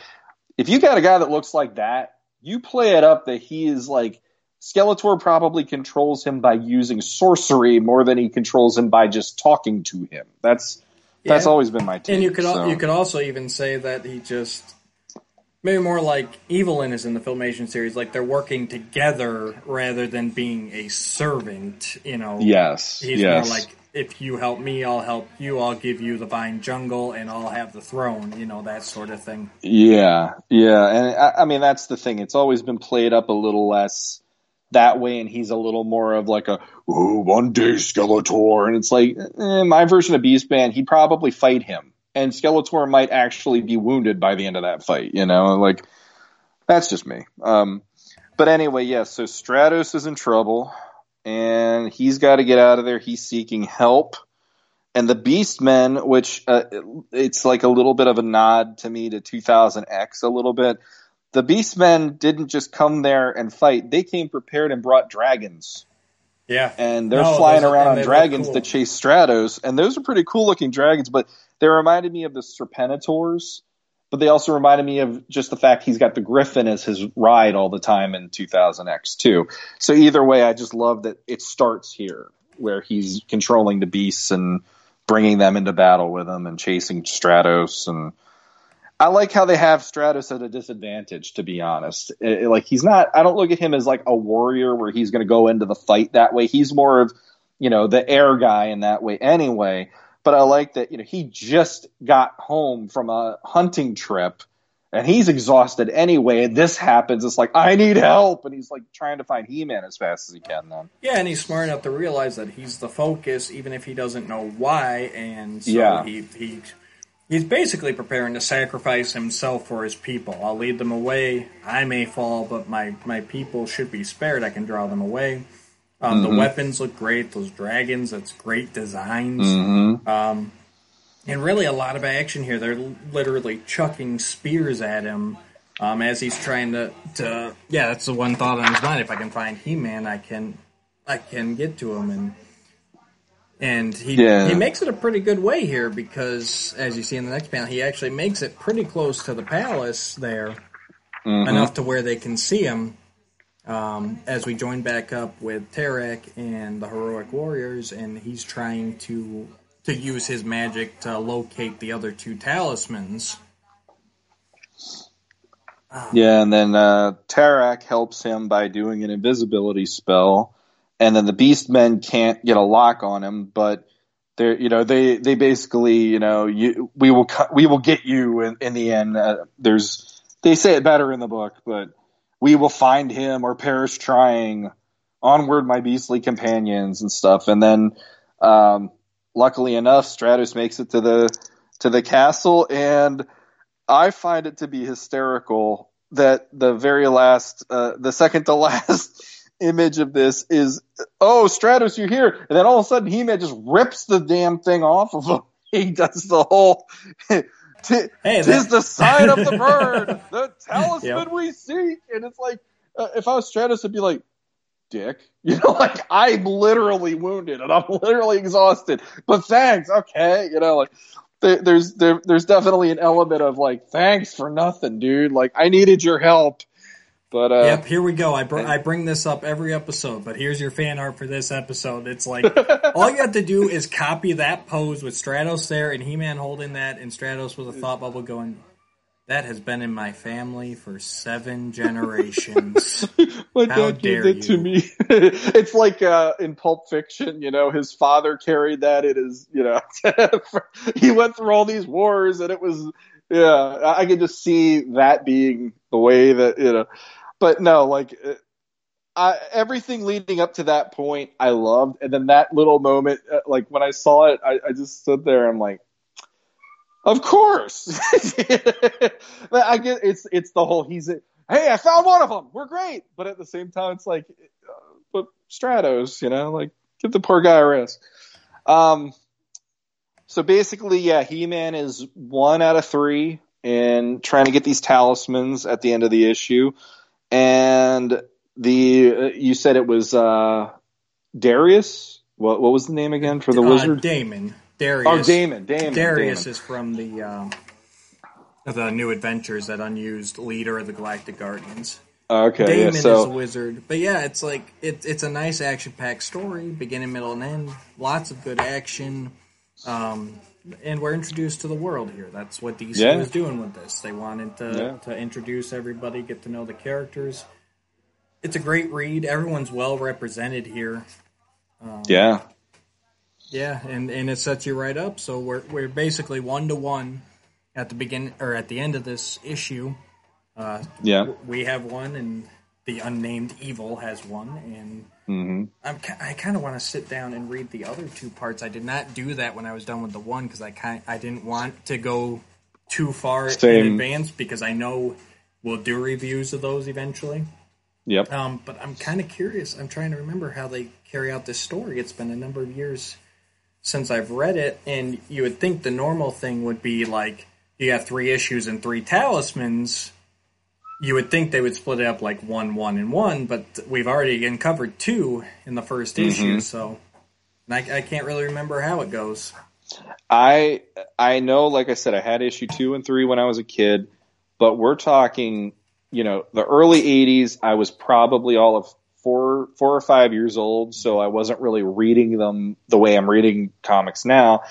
Speaker 3: if you got a guy that looks like that, you play it up that he is like Skeletor probably controls him by using sorcery more than he controls him by just talking to him. That's that's
Speaker 2: Yeah.
Speaker 3: always been my take.
Speaker 2: And you could al- you could also even say that he just maybe more like Evil-Lyn is in the Filmation series, like they're working together rather than being a servant. You know,
Speaker 3: yes,
Speaker 2: he's
Speaker 3: yes,
Speaker 2: more like if you help me, I'll help you. I'll give you the vine jungle, and I'll have the throne. You know that sort of thing.
Speaker 3: yeah, yeah. And I, I mean that's the thing. It's always been played up a little less that way, and he's a little more of like a oh, one day Skeletor, and it's like eh, my version of Beastman. He'd probably fight him, and Skeletor might actually be wounded by the end of that fight. You know, like That's just me. Um, but anyway, yes. Yeah, so Stratos is in trouble, and he's got to get out of there. He's seeking help, and the Beastmen, which uh, it's like a little bit of a nod to me to 2000X a little bit. The Beastmen didn't just come there and fight; they came prepared and brought dragons.
Speaker 2: Yeah,
Speaker 3: and they're
Speaker 2: No,
Speaker 3: flying around on dragons
Speaker 2: cool.
Speaker 3: to chase Stratos, and those are pretty cool looking dragons. But they reminded me of the Serpentators, but they also reminded me of just the fact he's got the Griffin as his ride all the time in 2000X too. So either way, I just love that it starts here where he's controlling the beasts and bringing them into battle with him and chasing Stratos and. I like how they have Stratos at a disadvantage, to be honest. It- it- like he's not. I don't look at him as like a warrior where he's going to go into the fight that way. He's more of, you know, the air guy in that way anyway. But I like that you know he just got home from a hunting trip, and he's exhausted anyway. And this happens. It's like I need help, and he's like trying to find He-Man as fast as he can. Then
Speaker 2: Yeah, and he's smart enough to realize that he's the focus, even if he doesn't know why. And so
Speaker 3: Yeah.
Speaker 2: he he he's basically preparing to sacrifice himself for his people. I'll lead them away. I may fall, but my my people should be spared. I can draw them away. Um, The weapons look great. Those dragons, that's great designs. Um, and really a lot of action here. They're literally chucking spears at him um, as he's trying to, to. Yeah, that's the one thought on his mind. If I can find He-Man, I can, I can get to him, and and he
Speaker 3: Yeah.
Speaker 2: he makes it a pretty good way here because, as you see in the next panel, he actually makes it pretty close to the palace there, enough to where they can see him. Um, as we join back up with Tarak and the heroic warriors, and he's trying to to use his magic to locate the other two talismans.
Speaker 3: Yeah, and then uh, Tarak helps him by doing an invisibility spell, and then the Beastmen can't get a lock on him, but they're you know they they basically you know you we will cut we will get you in, in the end. Uh, there's they say it better in the book, but we will find him or perish trying. Onward, my beastly companions and stuff, and then um, luckily enough, Stratos makes it to the to the castle and. I find it to be hysterical that the very last, uh, the second to last image of this is, oh, Stratos, you're here. And then all of a sudden, He-Man just rips the damn thing off of him. He does the whole, "T-
Speaker 2: Hey,
Speaker 3: tis
Speaker 2: that-
Speaker 3: the sign of the bird, the talisman
Speaker 2: Yep.
Speaker 3: we seek. And it's like, uh, if I was Stratos, I'd be like, dick. You know, like I'm literally wounded and I'm literally exhausted. But thanks, okay. You know, like there, there's there, there's definitely an element of like thanks for nothing, dude. Like I needed your help, but uh,
Speaker 2: Yep, here we go. I, br- I bring this up every episode, but here's your fan art for this episode. It's like all you have to do is copy that pose with Stratos there and He-Man holding that, and Stratos with a thought bubble going. That has been in my family for seven generations.
Speaker 3: my
Speaker 2: How
Speaker 3: dad
Speaker 2: dare
Speaker 3: gave that to me. it's like uh, in Pulp Fiction, you know, his father carried that. It is, you know, he went through all these wars, and it was, yeah, I I could just see that being the way that you know. But no, like uh, I, everything leading up to that point, I loved, and then that little moment, uh, like when I saw it, I, I just stood there. And I'm like. Of course, But I get it's it's the whole he's hey I found one of them we're great, but at the same time it's like, uh, but Stratos, you know, like give the poor guy a rest. Um, so basically, yeah, He Man is one out of three in trying to get these talismans at the end of the issue, and the uh, you said it was uh, Darius. What what was the name again for the
Speaker 2: Uh,
Speaker 3: wizard?
Speaker 2: Damon. Darius.
Speaker 3: oh, Damon. Damon.
Speaker 2: Darius
Speaker 3: Damon.
Speaker 2: is from the um, the New Adventures, that unused leader of the Galactic Guardians.
Speaker 3: Okay,
Speaker 2: Damon
Speaker 3: yeah, so
Speaker 2: is a wizard, but yeah, it's like it, it's a nice action-packed story, beginning, middle, and end. Lots of good action, um, and we're introduced to the world here. That's what DC
Speaker 3: Yeah.
Speaker 2: was doing with this. They wanted to
Speaker 3: Yeah.
Speaker 2: to introduce everybody, get to know the characters. It's a great read. Everyone's well represented here.
Speaker 3: yeah.
Speaker 2: Yeah, and, and it sets you right up. So we're we're basically one to one at the begin or at the end of this issue. Uh,
Speaker 3: Yeah.
Speaker 2: we have one, and the unnamed evil has one, and
Speaker 3: hmm
Speaker 2: I'm I kind of want to sit down and read the other two parts. I did not do that when I was done with the one because I kind I didn't want to go too far in advance because I know we'll do reviews of those eventually.
Speaker 3: Yep.
Speaker 2: Um, but I'm kind of curious. I'm trying to remember how they carry out this story. It's been a number of years since I've read it, and you would think the normal thing would be like you have three issues and three talismans. You would think they would split it up like one, one, and one, but we've already uncovered two in the 1st mm-hmm. issue, so and I, I can't really remember how it goes.
Speaker 3: I I know, like I said, I had issue two and three when I was a kid, but we're talking, you know, the early '80s. I was probably all of four four or five years old, so I wasn't really reading them the way I'm reading comics now.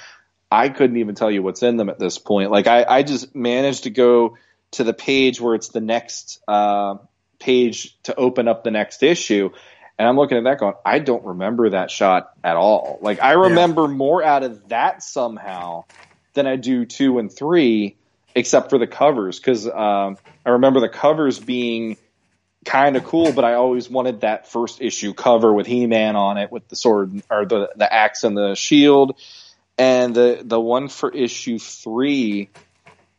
Speaker 3: I couldn't even tell you what's in them at this point. Like I, I just managed to go to the page where it's the next uh, page to open up the next issue. And I'm looking at that going, I don't remember that shot at all. Like I remember more out of that somehow than I do two and three, except for the covers. Cause um, I remember the covers being kind of cool, but I always wanted that first issue cover with He-Man on it with the sword or the, the axe and the shield. And the, the one for issue three,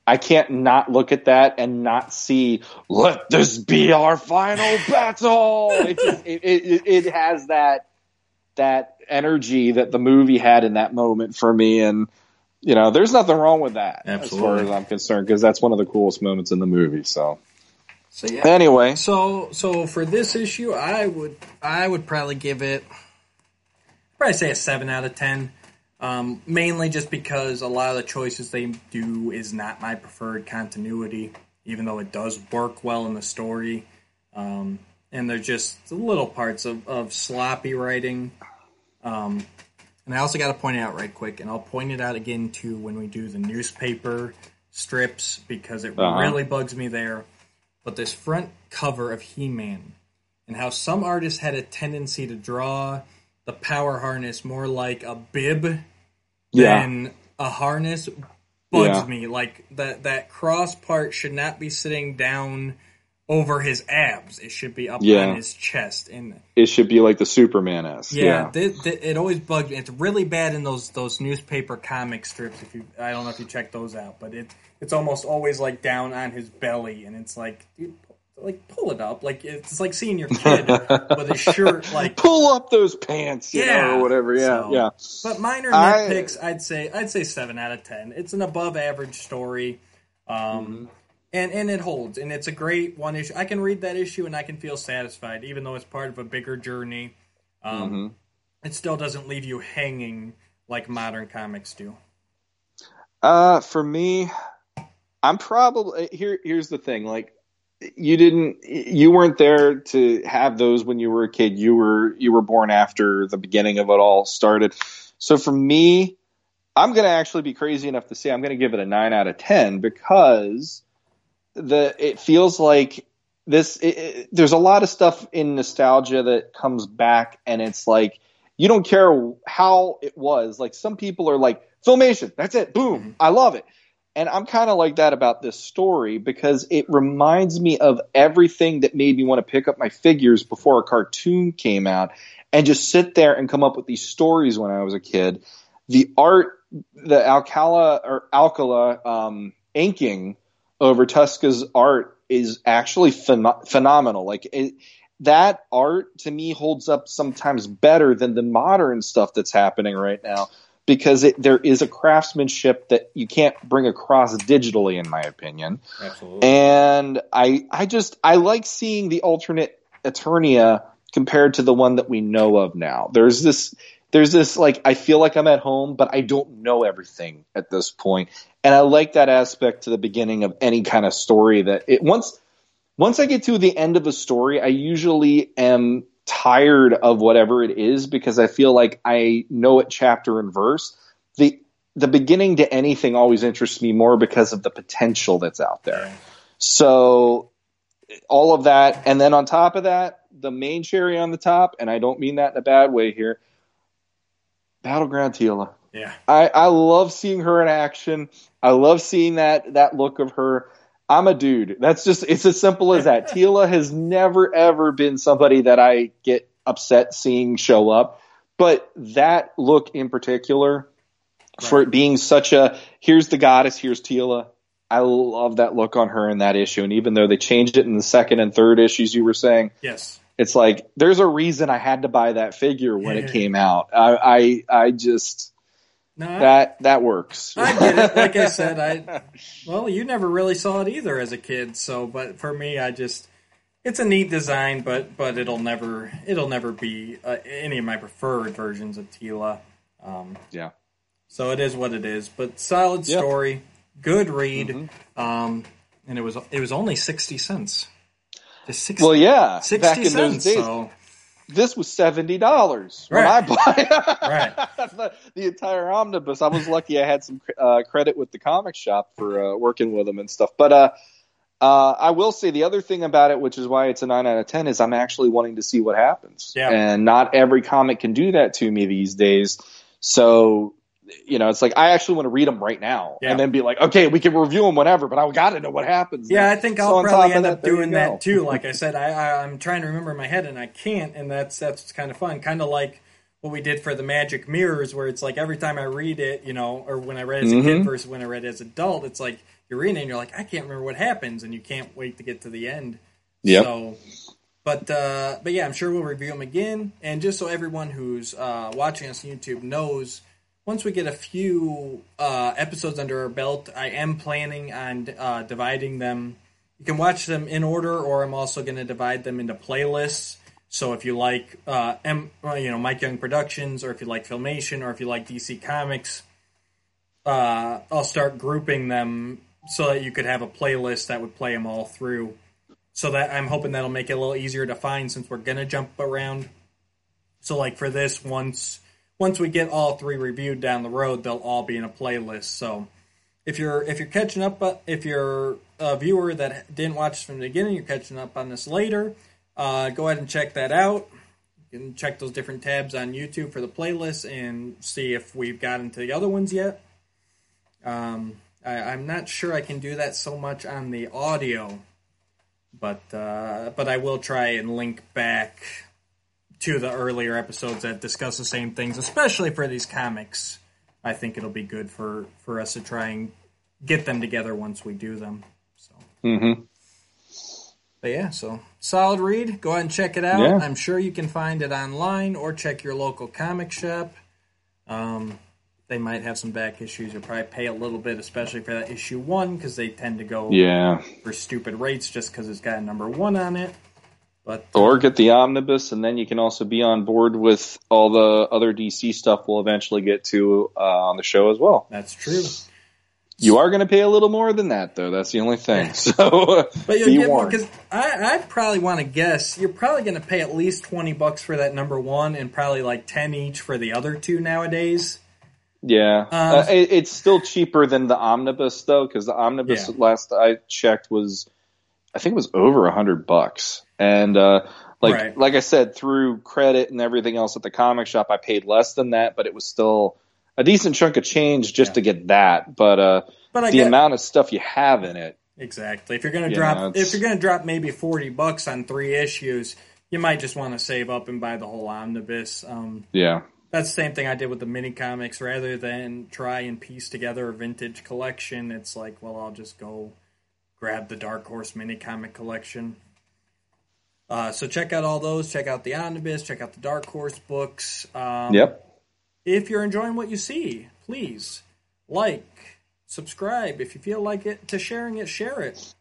Speaker 3: I can't not look at that and not see, let this be our final battle. It, just, it, it, it has that, that energy that the movie had in that moment for me. And, you know, there's nothing wrong with that
Speaker 2: Absolutely.
Speaker 3: as far as I'm concerned, because that's one of the coolest moments in the movie. So
Speaker 2: So yeah.
Speaker 3: anyway,
Speaker 2: So so for this issue, I would I would probably give it probably say a seven out of ten. Um, mainly just because a lot of the choices they do is not my preferred continuity, even though it does work well in the story. Um, and they're just little parts of, of sloppy writing. Um, and I also got to point it out right quick, and I'll point it out again too when we do the newspaper strips because it
Speaker 3: Uh-huh.
Speaker 2: really bugs me there. But this front cover of He Man and how some artists had a tendency to draw the power harness more like a bib
Speaker 3: yeah,
Speaker 2: than a harness bugs
Speaker 3: Yeah.
Speaker 2: me. Like that that cross part should not be sitting down over his abs. It should be up
Speaker 3: Yeah.
Speaker 2: on his chest. And
Speaker 3: it should be like the Superman s.
Speaker 2: yeah,
Speaker 3: Yeah,
Speaker 2: thi- thi- it always bugs me. It's really bad in those those newspaper comic strips. If you, I don't know if you check those out, but it it's almost always like down on his belly, and it's like, dude, like pull it up. Like it's like seeing your kid with his shirt like.
Speaker 3: pull up those pants, you
Speaker 2: Yeah.
Speaker 3: know, or whatever. Yeah,
Speaker 2: So-
Speaker 3: yeah.
Speaker 2: But minor
Speaker 3: I-
Speaker 2: nitpicks, I'd say I'd say seven out of ten. It's an above average story, um,
Speaker 3: Mm-hmm.
Speaker 2: and and it holds, and it's a great one issue. I can read that issue and I can feel satisfied, even though it's part of a bigger journey. Um,
Speaker 3: Mm-hmm.
Speaker 2: It still doesn't leave you hanging like modern comics do.
Speaker 3: Uh, for me, I'm probably here. Here's the thing: like, you didn't, you weren't there to have those when you were a kid. You were, you were born after the beginning of it all started. So for me, I'm gonna actually be crazy enough to say I'm gonna give it a nine out of ten because the it feels like this. It, it, there's a lot of stuff in nostalgia that comes back, and it's like you don't care how it was. Like some people are like, filmation, that's it, boom, mm-hmm. I love it. And I'm kind of like that about this story because it reminds me of everything that made me want to pick up my figures before a cartoon came out and just sit there and come up with these stories when I was a kid. The art, the Alcala or Alcala um, inking over Tuska's art is actually phen- phenomenal. Like it, that art to me holds up sometimes better than the modern stuff that's happening right now because it, there is a craftsmanship that you can't bring across digitally, in my opinion.
Speaker 2: Absolutely.
Speaker 3: And I, I just, I like seeing the alternate Eternia compared to the one that we know of now. There's this, there's this like, I feel like I'm at home, but I don't know everything at this point. And I like that aspect to the beginning of any kind of story that it once, once I get to the end of a story, I usually am tired of whatever it is because I feel like I know it chapter and verse. The the beginning to anything always interests me more because of the potential that's out there. So all of that and then on top of that, the main cherry on the top, and I don't mean that in a bad way here. Battleground Teela.
Speaker 2: Yeah.
Speaker 3: I, I love seeing her in action. I love seeing that that look of her. I'm a dude. That's just it's as simple as that. Teela has never ever been somebody that I get upset seeing show up, but that look in particular, for it being such a here's the goddess, here's Teela, I love that look on her in that issue, and even though they changed it in the second and third issues, you were saying,
Speaker 2: Yes.
Speaker 3: it's like there's a reason I had to buy that figure when it came out. I I, I just
Speaker 2: No, I-
Speaker 3: that that works.
Speaker 2: I get it. Like I said, I well, you never really saw it either as a kid. So, but for me, I just it's a neat design, but but it'll never it'll never be uh, any of my preferred versions of Teela. Um,
Speaker 3: yeah.
Speaker 2: so it is what it is. But solid
Speaker 3: Yeah.
Speaker 2: story, good read,
Speaker 3: Mm-hmm.
Speaker 2: um, and it was it was only sixty cents. 60,
Speaker 3: Well, yeah.
Speaker 2: 60
Speaker 3: back in
Speaker 2: cents.
Speaker 3: those days,
Speaker 2: So
Speaker 3: this was seventy dollars
Speaker 2: Right.
Speaker 3: when I bought
Speaker 2: Right.
Speaker 3: the, the entire omnibus. I was lucky I had some uh, credit with the comic shop for uh, working with them and stuff. But uh, uh, I will say the other thing about it, which is why it's a nine out of ten, is I'm actually wanting to see what happens.
Speaker 2: Yeah.
Speaker 3: And not every comic can do that to me these days. So. You know, it's like I actually want to read them right now,
Speaker 2: Yeah.
Speaker 3: and then be like, okay, we can review them whenever, but I got to know what happens.
Speaker 2: Yeah, I think I'll
Speaker 3: on
Speaker 2: probably end up
Speaker 3: there
Speaker 2: doing that too. Like I said, I, I I'm trying to remember in my head and I can't, and that's that's kind of fun. Kind of like what we did for the Magic Mirrors, where it's like every time I read it, you know, or when I read as a kid
Speaker 3: Mhm.
Speaker 2: versus when I read as an adult, it's like you're reading it and you're like, I can't remember what happens, and you can't wait to get to the end.
Speaker 3: Yeah.
Speaker 2: So, but uh, but yeah, I'm sure we'll review them again. And just so everyone who's uh, watching us on YouTube knows, once we get a few uh, episodes under our belt, I am planning on uh, dividing them. You can watch them in order, or I'm also going to divide them into playlists. So if you like, uh, M, you know, Mike Young Productions, or if you like Filmation, or if you like DC Comics, uh, I'll start grouping them so that you could have a playlist that would play them all through. So that I'm hoping that'll make it a little easier to find since we're gonna jump around. So like for this, once once we get all three reviewed down the road, they'll all be in a playlist. So if you're if you're catching up, uh, if you're a viewer that didn't watch from the beginning, you're catching up on this later. Uh, go ahead and check that out. You can check those different tabs on YouTube for the playlist and see if we've gotten to the other ones yet. Um, I, I'm not sure I can do that so much on the audio, but uh, but I will try and link back to the earlier episodes that discuss the same things, especially for these comics. I think it'll be good for for us to try and get them together once we do them. So.
Speaker 3: Mm-hmm.
Speaker 2: But yeah, so solid read. Go ahead and check it out.
Speaker 3: Yeah.
Speaker 2: I'm sure you can find it online or check your local comic shop. Um, they might have some back issues. You'll probably pay a little bit, especially for that issue one, because they tend to go
Speaker 3: Yeah.
Speaker 2: for stupid rates just because it's got a number one on it. But
Speaker 3: Or get the omnibus, and then you can also be on board with all the other DC stuff we'll eventually get to uh, on the show as well.
Speaker 2: that's true.
Speaker 3: You are going to pay a little more than that, though. That's the only thing. So,
Speaker 2: But you'll
Speaker 3: be
Speaker 2: get more
Speaker 3: warned.
Speaker 2: because I, I probably want to guess you're probably going to pay at least twenty bucks for that number one, and probably like ten each for the other two nowadays.
Speaker 3: Yeah,
Speaker 2: Um,
Speaker 3: uh, it, it's still cheaper than the omnibus though, because the omnibus
Speaker 2: Yeah.
Speaker 3: last I checked was, I think it was over a hundred bucks, and uh, like
Speaker 2: Right.
Speaker 3: like I said, through credit and everything else at the comic shop, I paid less than that, but it was still a decent chunk of change just
Speaker 2: Yeah.
Speaker 3: to get that. But uh,
Speaker 2: But I
Speaker 3: the
Speaker 2: get
Speaker 3: amount of stuff you have in it,
Speaker 2: exactly if you're going to
Speaker 3: Yeah,
Speaker 2: drop
Speaker 3: it's-
Speaker 2: if you're to drop maybe forty bucks on three issues, you might just want to save up and buy the whole omnibus. Um,
Speaker 3: yeah,
Speaker 2: that's the same thing I did with the mini comics. Rather than try and piece together a vintage collection, it's like, well, I'll just go grab the Dark Horse mini comic collection. Uh, so check out all those. Check out the omnibus. Check out the Dark Horse books. Um,
Speaker 3: yep,
Speaker 2: If you're enjoying what you see, please like, subscribe. If you feel like it to sharing it, share it.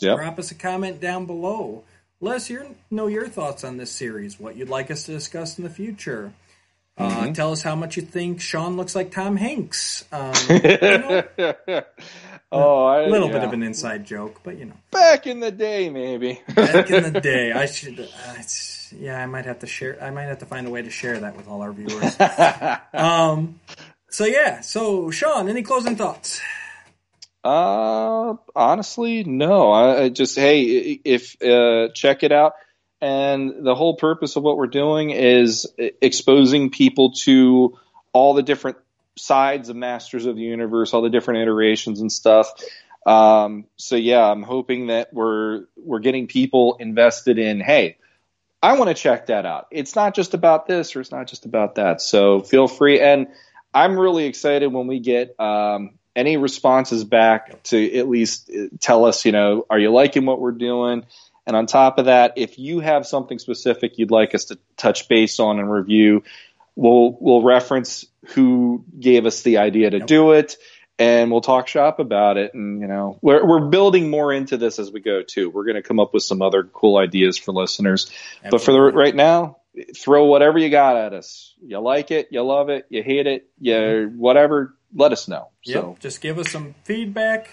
Speaker 3: yep.
Speaker 2: Drop us a comment down below. Let us hear, know your thoughts on this series, what you'd like us to discuss in the future. Uh, tell us how much you think Sean looks like Tom Hanks. Um, you know,
Speaker 3: oh, I,
Speaker 2: a little
Speaker 3: yeah.
Speaker 2: bit of an inside joke, but you know,
Speaker 3: back in the day, maybe.
Speaker 2: back in the day, I should. Uh, yeah, I might have to share. I might have to find a way to share that with all our viewers. um. So yeah. So Sean, any closing thoughts?
Speaker 3: Uh, honestly, no. I, I just hey, if uh, check it out. And the whole purpose of what we're doing is e- exposing people to all the different sides of Masters of the Universe, all the different iterations and stuff. Um, so yeah, I'm hoping that we're we're getting people invested in. Hey, I want to check that out. It's not just about this, or it's not just about that. So feel free. And I'm really excited when we get um, any responses back to at least uh, tell us, you know, are you liking what we're doing? And on top of that, if you have something specific you'd like us to touch base on and review, we'll we'll reference who gave us the idea to do it and we'll talk shop about it and you know we're we're building more into this as we go too we're going to come up with some other cool ideas for listeners Absolutely. but for the right now throw whatever you got at us you like it you love it you hate it you mm-hmm. whatever let us know
Speaker 2: yep. so just give us some feedback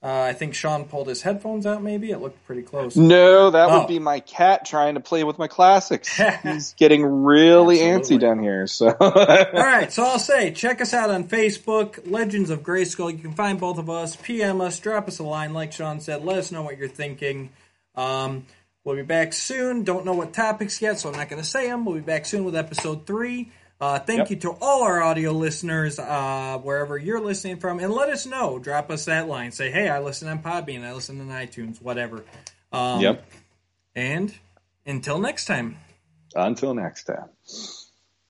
Speaker 2: uh, I think Sean pulled his headphones out. Maybe it looked pretty close.
Speaker 3: No, that oh. would be my cat trying to play with my classics. He's getting really Absolutely. antsy down here. So, all
Speaker 2: right. So I'll say, check us out on Facebook, Legends of Grayskull. You can find both of us. PM us, drop us a line, like Sean said. Let us know what you're thinking. Um, we'll be back soon. Don't know what topics yet, so I'm not going to say them. We'll be back soon with episode three. Uh, thank yep. you to all our audio listeners, uh, wherever you're listening from, and let us know. Drop us that line. Say, hey, I listen on Podbean, I listen on iTunes, whatever. Um, yep. And until next time.
Speaker 3: Until next time.